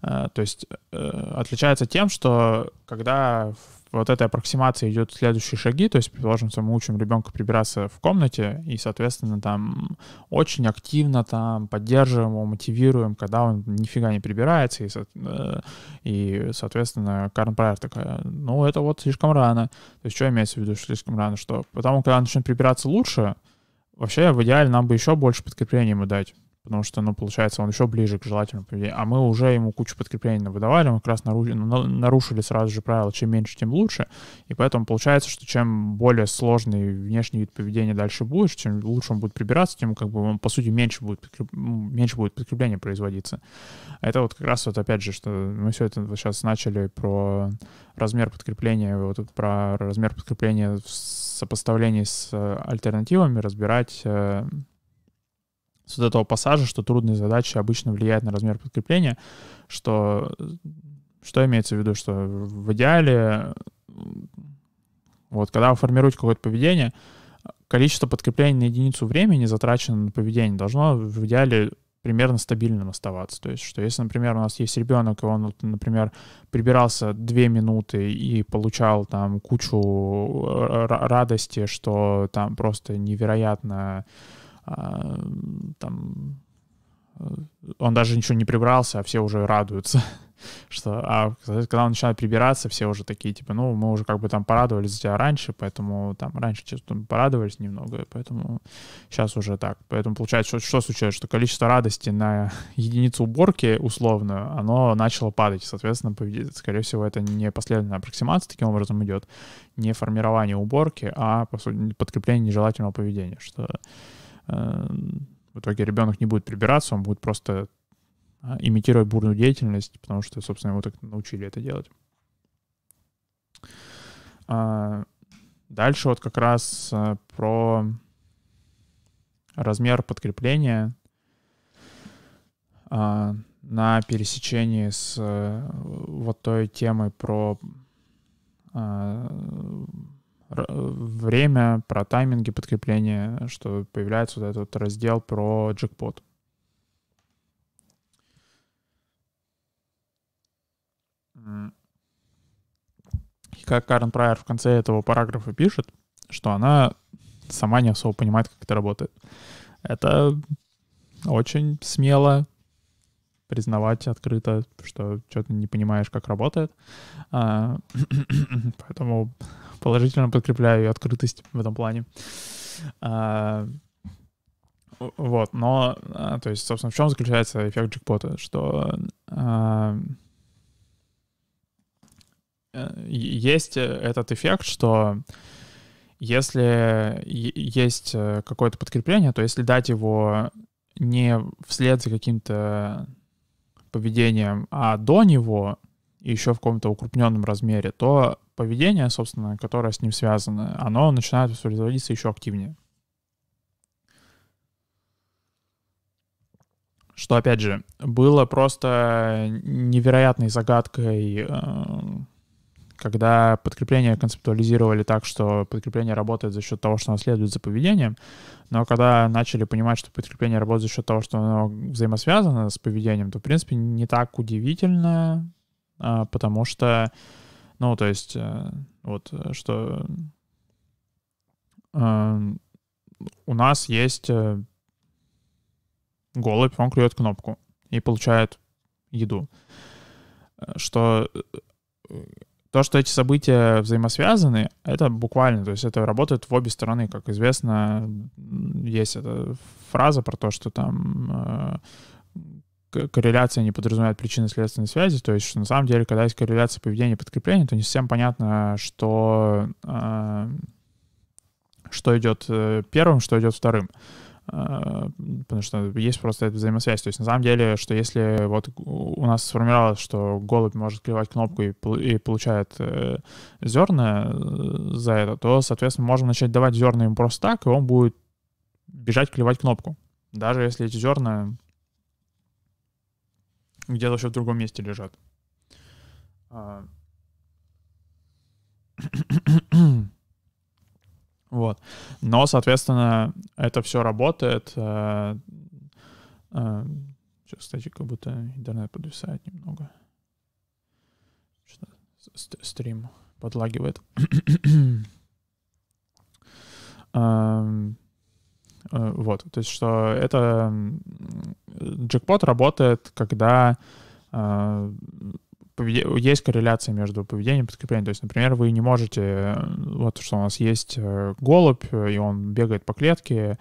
А, то есть, э, отличается тем, что когда вот этой аппроксимации идет следующие шаги, то есть, предположим, мы учим ребенка прибираться в комнате, и, соответственно, там очень активно там поддерживаем его, мотивируем, когда он нифига не прибирается, и, э, и соответственно, Карн Прайер такая, ну, это вот слишком рано. То есть, что имеется в виду, что слишком рано? Что потому, когда он начнет прибираться лучше, вообще, в идеале нам бы еще больше подкрепления ему дать потому что, ну, получается, он еще ближе к желательному поведению. А мы уже ему кучу подкреплений выдавали, мы как раз нарушили сразу же правило, чем меньше, тем лучше. И поэтому получается, что чем более сложный внешний вид поведения дальше будет, чем лучше он будет прибираться, тем, как бы, он, по сути, меньше будет, подкреп... меньше будет подкрепления производиться. Это вот как раз вот, опять же, что мы все это вот сейчас начали про размер подкрепления, вот про размер подкрепления в сопоставлении с э, альтернативами разбирать э, с вот этого пассажа, что трудные задачи обычно влияют на размер подкрепления, что, что имеется в виду, что в идеале, вот, когда вы формируете какое-то поведение, количество подкреплений на единицу времени, затраченное на поведение, должно в идеале примерно стабильным оставаться. То есть, что если, например, у нас есть ребенок, и он, например, прибирался две минуты и получал там кучу э, радости, что там просто невероятно там э, он даже ничего не прибрался, а все уже радуются, [laughs] что, а когда он начинает прибираться, все уже такие, типа, ну, мы уже как бы там порадовались за тебя раньше, поэтому там раньше честно порадовались немного, поэтому сейчас уже так. Поэтому получается, что, что случилось, что количество радости на [laughs] единицу уборки условную, оно начало падать, соответственно, скорее всего, это не последовательная аппроксимация таким образом идет, не формирование уборки, а, по сути, подкрепление нежелательного поведения, что в итоге ребенок не будет прибираться, он будет просто а, имитировать бурную деятельность, потому что, собственно, его так научили это делать. А, дальше вот как раз а, про размер подкрепления на пересечении с вот той темой про время, про тайминги подкрепления, что появляется вот этот раздел про джекпот. И как Карен Прайер в конце этого параграфа пишет, что она сама не особо понимает, как это работает. Это очень смело признавать открыто, что что-то не понимаешь, как работает. А, [clears throat] поэтому положительно подкрепляю ее открытость в этом плане. А, вот, но, а, то есть, собственно, в чем заключается эффект джекпота? Что а, э, есть этот эффект, что если есть э, какое-то подкрепление, то если дать его не вслед за каким-то поведением, а до него, еще в каком-то укрупненном размере, то поведение, собственно, которое с ним связано, оно начинает воспроизводиться еще активнее. Что, опять же, было просто невероятной загадкой, э, когда подкрепление концептуализировали так, что подкрепление работает за счет того, что оно следует за поведением, но когда начали понимать, что подкрепление работает за счет того, что оно взаимосвязано с поведением, то, в принципе, не так удивительно, а, потому что ну, то есть, э, Вот, э, что э, у нас есть э, голубь, он клюет кнопку и получает еду. Что то, что эти события взаимосвязаны, это буквально, то есть это работает в обе стороны. Как известно, есть эта фраза про то, что там корреляция не подразумевает причинно-следственной связи, то есть что на самом деле, когда есть корреляция поведения и подкрепления, то не совсем понятно, что, э, что идет первым, что идет вторым. Э, потому что есть просто эта взаимосвязь. То есть на самом деле, что если вот у нас сформировалось, что голубь может клевать кнопку и, и получает э, зерна э, за это, то, соответственно, можем начать давать зерна ему просто так, и он будет бежать клевать кнопку. Даже если эти зерна где-то вообще в другом месте лежат. А. [coughs] Вот. Но, соответственно, это все работает. Э, э, сейчас, кстати, как будто интернет подвисает немного. Стрим подлагивает. [coughs] вот, то есть что это джекпот работает, когда э, есть корреляция между поведением и подкреплением. То есть, например, вы не можете, вот что у нас есть э, голубь, и он бегает по клетке,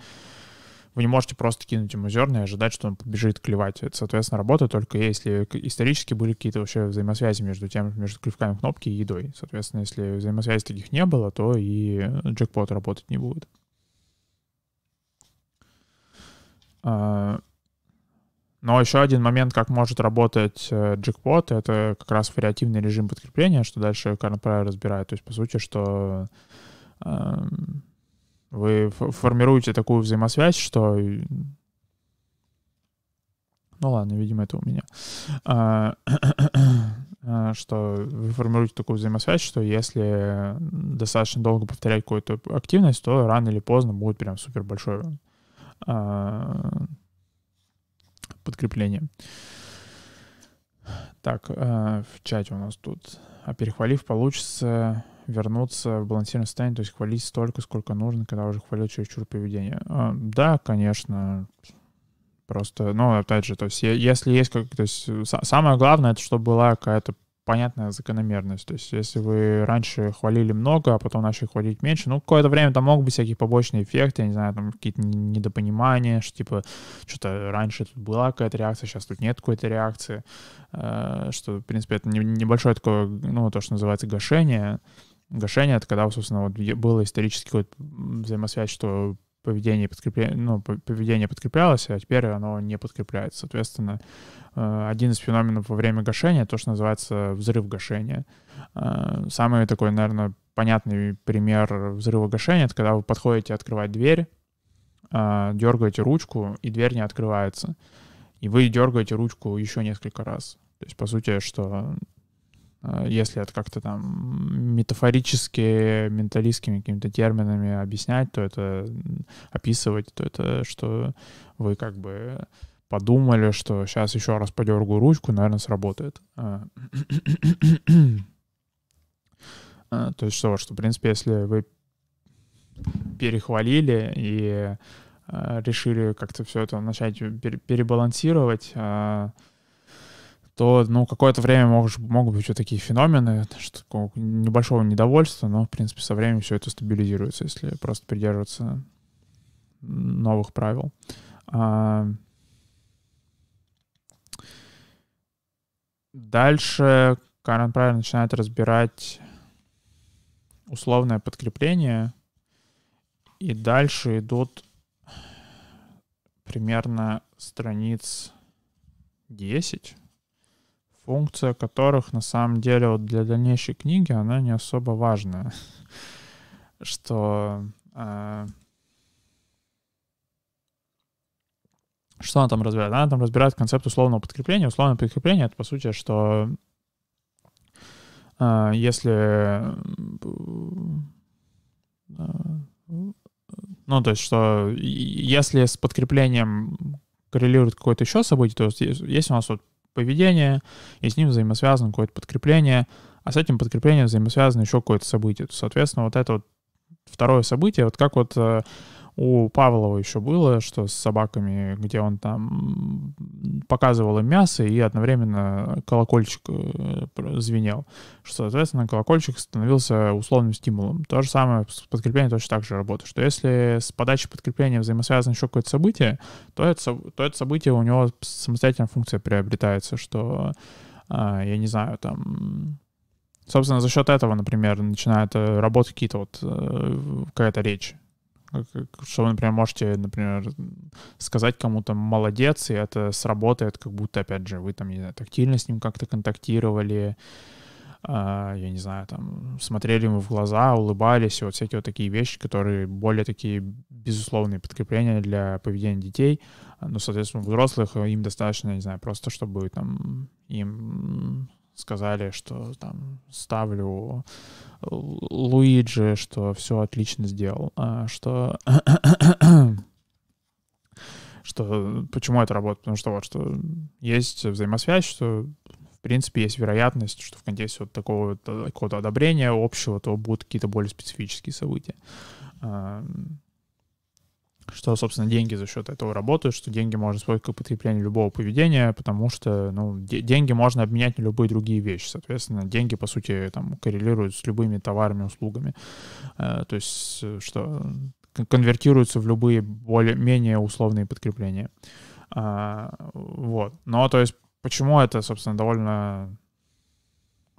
вы не можете просто кинуть ему зерна и ожидать, что он побежит клевать. Это, соответственно, работает только если исторически были какие-то вообще взаимосвязи между тем, между клевками кнопки и едой. Соответственно, если взаимосвязи таких не было, то и джекпот работать не будет. А, но еще один момент, как может работать э, джекпот, это как раз вариативный режим подкрепления, что дальше Карн Прайер разбирает. То есть, по сути, что эм, вы формируете такую взаимосвязь, что... Ну ладно, видимо, это у меня. А, а, [clears throat] что вы формируете такую взаимосвязь, что если достаточно долго повторять какую-то активность, то рано или поздно будет прям супер большой а, подкрепление. Так, а, в чате у нас тут. А перехвалив, получится вернуться в балансированное состояние, то есть хвалить столько, сколько нужно, когда уже хвалил чересчур поведение. А, да, конечно. Просто, ну, опять же, то есть если есть как... То есть самое главное, это чтобы была какая-то понятная закономерность. То есть если вы раньше хвалили много, а потом начали хвалить меньше, ну, какое-то время там могут быть всякие побочные эффекты, я не знаю, там какие-то недопонимания, что типа что-то раньше тут была какая-то реакция, сейчас тут нет какой-то реакции, э, что, в принципе, это небольшое такое, ну, то, что называется гашение. Гашение — это когда, собственно, вот было исторически какой-то взаимосвязь, что поведение, подкрепле... ну, поведение подкреплялось, а теперь оно не подкрепляется. Соответственно, э, один из феноменов во время гашения, то, что называется взрыв гашения. Э, самый такой, наверное, понятный пример взрыва гашения — это когда вы подходите открывать дверь, э, дергаете ручку, и дверь не открывается. И вы дергаете ручку еще несколько раз. То есть, по сути, что если это как-то там метафорически, менталистскими какими-то терминами объяснять, то это описывать, то это что вы как бы подумали, что сейчас еще раз подергаю ручку, наверное, сработает. Э, [clears throat] э, то есть что, что, в принципе, если вы перехвалили и решили как-то все это начать перебалансировать, то, ну, какое-то время мог, могут быть вот такие феномены, что небольшого недовольства, но, в принципе, со временем все это стабилизируется, если просто придерживаться новых правил. А... Дальше Карен правильно начинает разбирать условное подкрепление, и дальше идут примерно страниц 10 функция которых на самом деле вот для дальнейшей книги она не особо важная. [laughs] Что э, что она там разбирает? Она там разбирает концепт условного подкрепления. Условное подкрепление — это, по сути, что э, если... Э, ну, то есть, что если с подкреплением коррелирует какое-то еще событие, то есть, есть у нас вот поведение, и с ним взаимосвязано какое-то подкрепление, а с этим подкреплением взаимосвязано еще какое-то событие. Соответственно, вот это вот второе событие, вот как вот э, у Павлова еще было, что с собаками, где он там показывал им мясо и одновременно колокольчик э, звенел, что, соответственно, колокольчик становился условным стимулом. То же самое с подкреплением точно так же работает, что если с подачей подкрепления взаимосвязано еще какое-то событие, то это, то это событие у него самостоятельная функция приобретается, что, а, я не знаю, там Собственно, за счет этого, например, начинают э, работать какие-то вот э, какая-то речь. Что вы, например, можете, например, сказать кому-то «молодец», и это сработает, как будто, опять же, вы там, не знаю, тактильно с ним как-то контактировали, а, я не знаю, там, смотрели ему в глаза, улыбались, и вот всякие вот такие вещи, которые более такие безусловные подкрепления для поведения детей. Ну, соответственно, взрослых им достаточно, не знаю, просто чтобы там им сказали, что там ставлю Луиджи, что все отлично сделал, а что [coughs] что почему это работает? Потому что вот что есть взаимосвязь, что в принципе есть вероятность, что в контексте вот такого какого-то одобрения общего, то будут какие-то более специфические события что, собственно, деньги за счет этого работают, что деньги можно использовать как подкрепление любого поведения, потому что, ну, деньги можно обменять на любые другие вещи. Соответственно, деньги, по сути, там, коррелируют с любыми товарами, услугами. Э, то есть, что конвертируются в любые более-менее условные подкрепления. А, вот. Но, то есть, почему это, собственно, довольно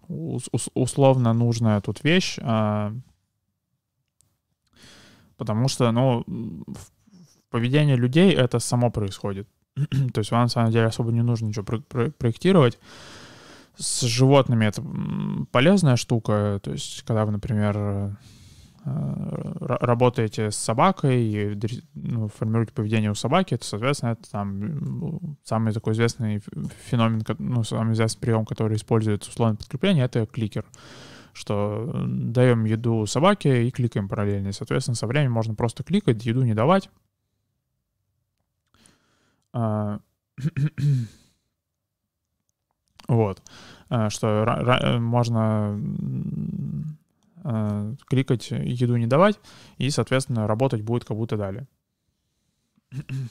условно нужная тут вещь? А, потому что, ну, поведение людей это само происходит. [clears throat] То есть вам на самом деле особо не нужно ничего про- про- проектировать. С животными это полезная штука. То есть, когда вы, например, э, работаете с собакой и ну, формируете поведение у собаки, то, соответственно, это там самый такой известный феномен, ну, самый известный прием, который используется условное подкрепление, это кликер что даем еду собаке и кликаем параллельно. И, соответственно, со временем можно просто кликать, еду не давать, [clears throat] вот. А, что можно а, кликать еду не давать, и, соответственно, работать будет как будто далее. [clears throat]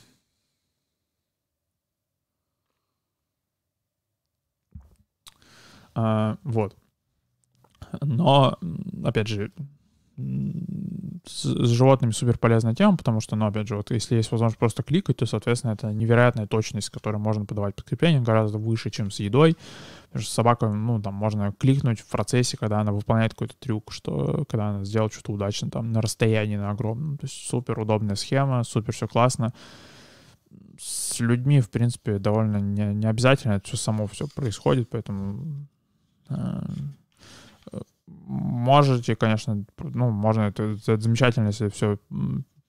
Вот. Но, опять же, с, с животными супер полезная тема, потому что, ну, опять же, вот если есть возможность просто кликать, то, соответственно, это невероятная точность, с которой можно подавать подкрепление, гораздо выше, чем с едой. Потому что собака, ну, там, можно кликнуть в процессе, когда она выполняет какой-то трюк, что, когда она сделала что-то удачно, там, на расстоянии, на огромном. То есть супер удобная схема, супер все классно. С людьми, в принципе, довольно не, не обязательно это все само все происходит, поэтому э, можете, конечно, ну, можно это, это замечательно, если все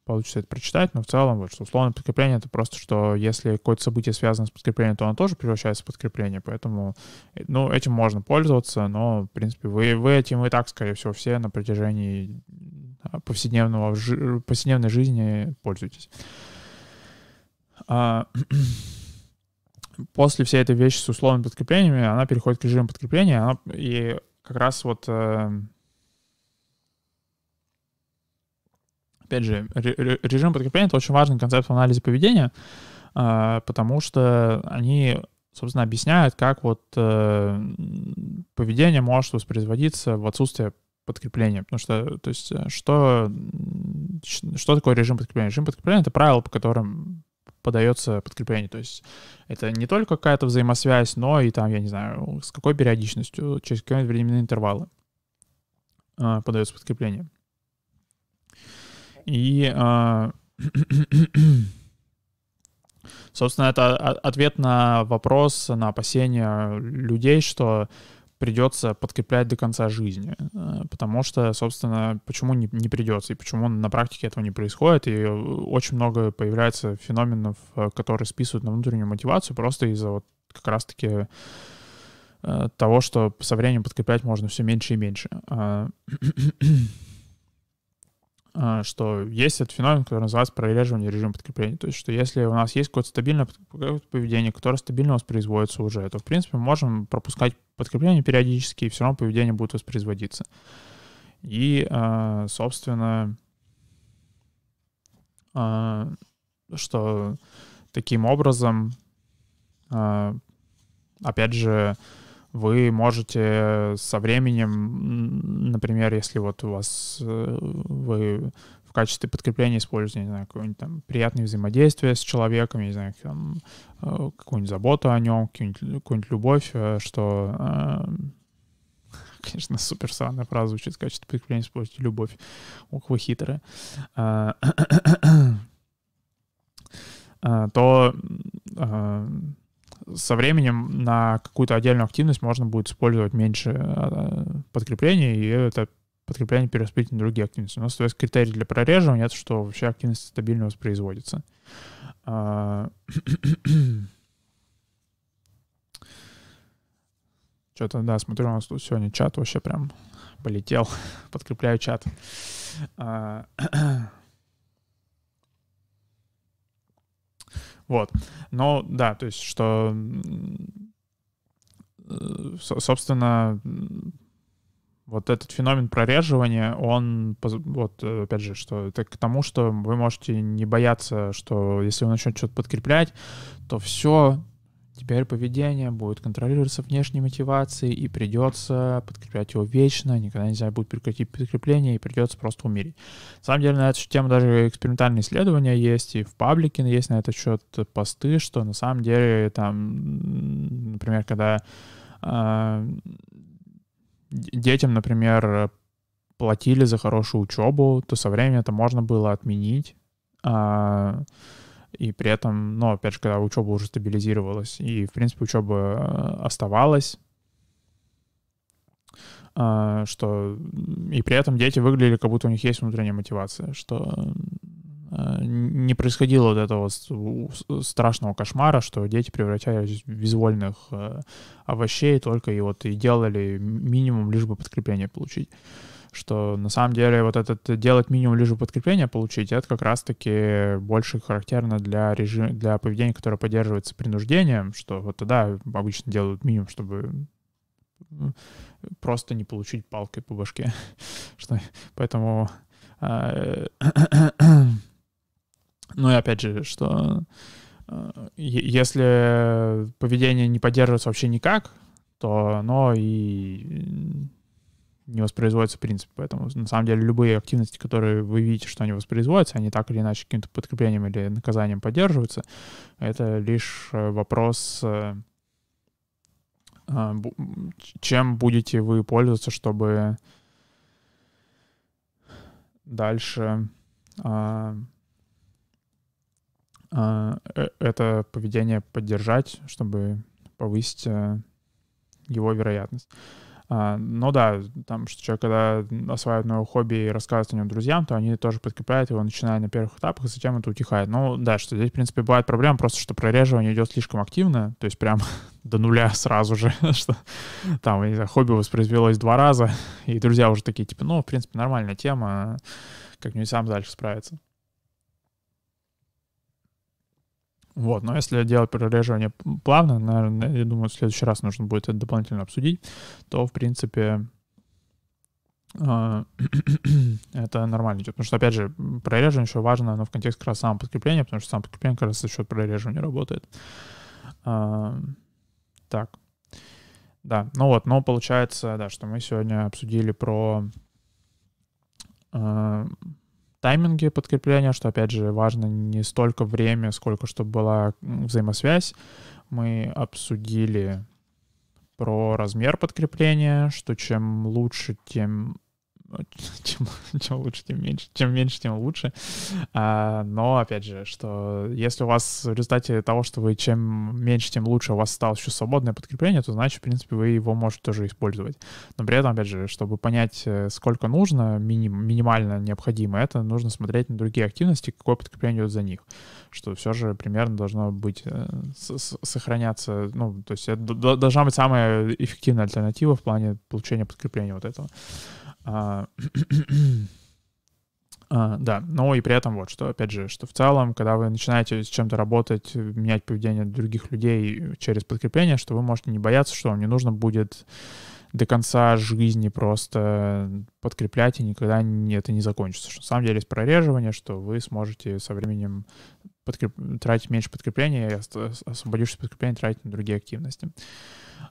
получится это прочитать, но в целом, вот, что условное подкрепление — это просто, что если какое-то событие связано с подкреплением, то оно тоже превращается в подкрепление, поэтому, э, ну, этим можно пользоваться, но, в принципе, вы, вы этим и так, скорее всего, все на протяжении повседневного, повседневной жизни пользуетесь. А, [clears throat] после всей этой вещи с условными подкреплениями она переходит к режиму подкрепления, она, и как раз вот э, опять же, режим подкрепления — это очень важный концепт в анализе поведения, э, потому что они, собственно, объясняют, как вот э, поведение может воспроизводиться в отсутствие подкрепления. Потому что, то есть, что, что такое режим подкрепления? Режим подкрепления — это правило, по которым подается подкрепление. То есть это не только какая-то взаимосвязь, но и там, я не знаю, с какой периодичностью, через какие временные интервалы э, подается подкрепление. И, э, [clears throat] собственно, это ответ на вопрос, на опасения людей, что придется подкреплять до конца жизни. Э, потому что, собственно, почему не, не придется и почему на практике этого не происходит. И очень много появляется феноменов, э, которые списывают на внутреннюю мотивацию просто из-за вот как раз-таки э, того, что со временем подкреплять можно все меньше и меньше. А, что есть этот феномен, который называется прореживание режима подкрепления. То есть, что если у нас есть какое-то стабильное поведение, которое стабильно воспроизводится уже, то, в принципе, мы можем пропускать подкрепление периодически, и все равно поведение будет воспроизводиться. И, а, собственно, а, что таким образом, опять же, вы можете со временем, например, если вот у вас э, вы в качестве подкрепления используете, не знаю, какое-нибудь там приятное взаимодействие с человеком, не знаю, там, э, какую-нибудь заботу о нем, какую-нибудь, какую любовь, э, что [laughs] конечно, супер странная фраза звучит в качестве подкрепления используйте любовь. Ох, вы хитрые. [clears throat] То со временем на какую-то отдельную активность можно будет использовать меньше э, подкреплений, и это подкрепление перераспределить на другие активности. У нас, есть, критерий для прореживания — это что вообще активность стабильно воспроизводится. А, [coughs] Что-то, да, смотрю, у нас тут сегодня чат вообще прям полетел. [laughs] Подкрепляю чат. [coughs] А, Вот. Но да, то есть, что, э, собственно, вот этот феномен прореживания, он, вот, опять же, что это к тому, что вы можете не бояться, что если вы начнете что-то подкреплять, то все, Теперь поведение будет контролироваться внешней мотивацией, и придется подкреплять его вечно, никогда нельзя будет прекратить подкрепление, и придется просто умереть. На самом деле на эту тему даже экспериментальные исследования есть, и в паблике есть на этот счет посты, что на самом деле там, например, когда э, детям, например, платили за хорошую учебу, то со временем это можно было отменить. Э, и при этом, ну, опять же, когда учеба уже стабилизировалась, и, в принципе, учеба э, оставалась, а, что и при этом дети выглядели, как будто у них есть внутренняя мотивация, что э, не происходило вот этого страшного кошмара, что дети превращались в безвольных э, овощей только и вот и делали минимум, лишь бы подкрепление получить что на самом деле вот этот делать минимум лишь подкрепления получить, это как раз-таки больше характерно для режима, для поведения, которое поддерживается принуждением, что вот тогда обычно делают минимум, чтобы просто не получить палкой по башке. [laughs] что, поэтому... А, [coughs] ну и опять же, что а, если поведение не поддерживается вообще никак, то оно и не воспроизводится в принципе. Поэтому, на самом деле, любые активности, которые вы видите, что они воспроизводятся, они так или иначе каким-то подкреплением или наказанием поддерживаются. Это лишь э, вопрос, э, а, чем будете вы пользоваться, чтобы дальше а, а, э, это поведение поддержать, чтобы повысить его вероятность. А, ну да, там, что человек, когда осваивает новое хобби и рассказывает о нем друзьям, то они тоже подкрепляют его, начиная на первых этапах, и затем это утихает. Ну да, что здесь, в принципе, бывает проблема просто, что прореживание идет слишком активно, то есть прям [laughs] до нуля сразу же, [laughs] что там, не знаю, хобби воспроизвелось два раза, [laughs] и друзья уже такие, типа, ну, в принципе, нормальная тема, как-нибудь сам дальше справится. Вот, но если делать прореживание плавно, наверное, я думаю, в следующий раз нужно будет это дополнительно обсудить, то, в принципе, а, [clears throat] это нормально идет. Потому что, опять же, прореживание еще важно, но в контексте как раз самого подкрепления, потому что сам подкрепление как раз за счет прореживания работает. А, так. Да, ну вот, но получается, да, что мы сегодня обсудили про тайминге подкрепления, что, опять же, важно не столько время, сколько чтобы была взаимосвязь. Мы обсудили про размер подкрепления, что чем лучше, тем [laughs] чем, чем лучше, тем меньше. Чем меньше, тем лучше. А, но, опять же, что если у вас в результате того, что вы чем меньше, тем лучше, у вас стало еще свободное подкрепление, то значит, в принципе, вы его можете тоже использовать. Но при этом, опять же, чтобы понять, э, сколько нужно, миним, минимально необходимо, это нужно смотреть на другие активности, какое подкрепление идет за них. Что все же примерно должно быть э, сохраняться, ну, то есть это должна быть самая эффективная альтернатива в плане получения подкрепления вот этого. А, [clears throat] А, да, ну и при этом вот, что, опять же, что в целом, когда вы начинаете с чем-то работать, менять поведение других людей через подкрепление, что вы можете не бояться, что вам не нужно будет до конца жизни просто подкреплять, и никогда это не закончится. Что на самом деле есть прореживание, что вы сможете со временем подкреп... тратить меньше подкрепления и освободившись подкрепление тратить на другие активности.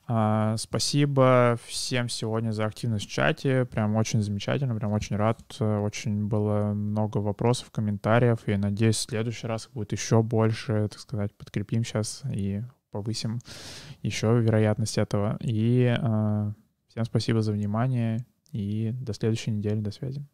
А, спасибо всем сегодня за активность в чате. Прям очень замечательно, прям очень рад. Очень было много вопросов, комментариев. И надеюсь, в следующий раз будет еще больше, так сказать, подкрепим сейчас и повысим еще вероятность этого. И э, всем спасибо за внимание и до следующей недели. До связи.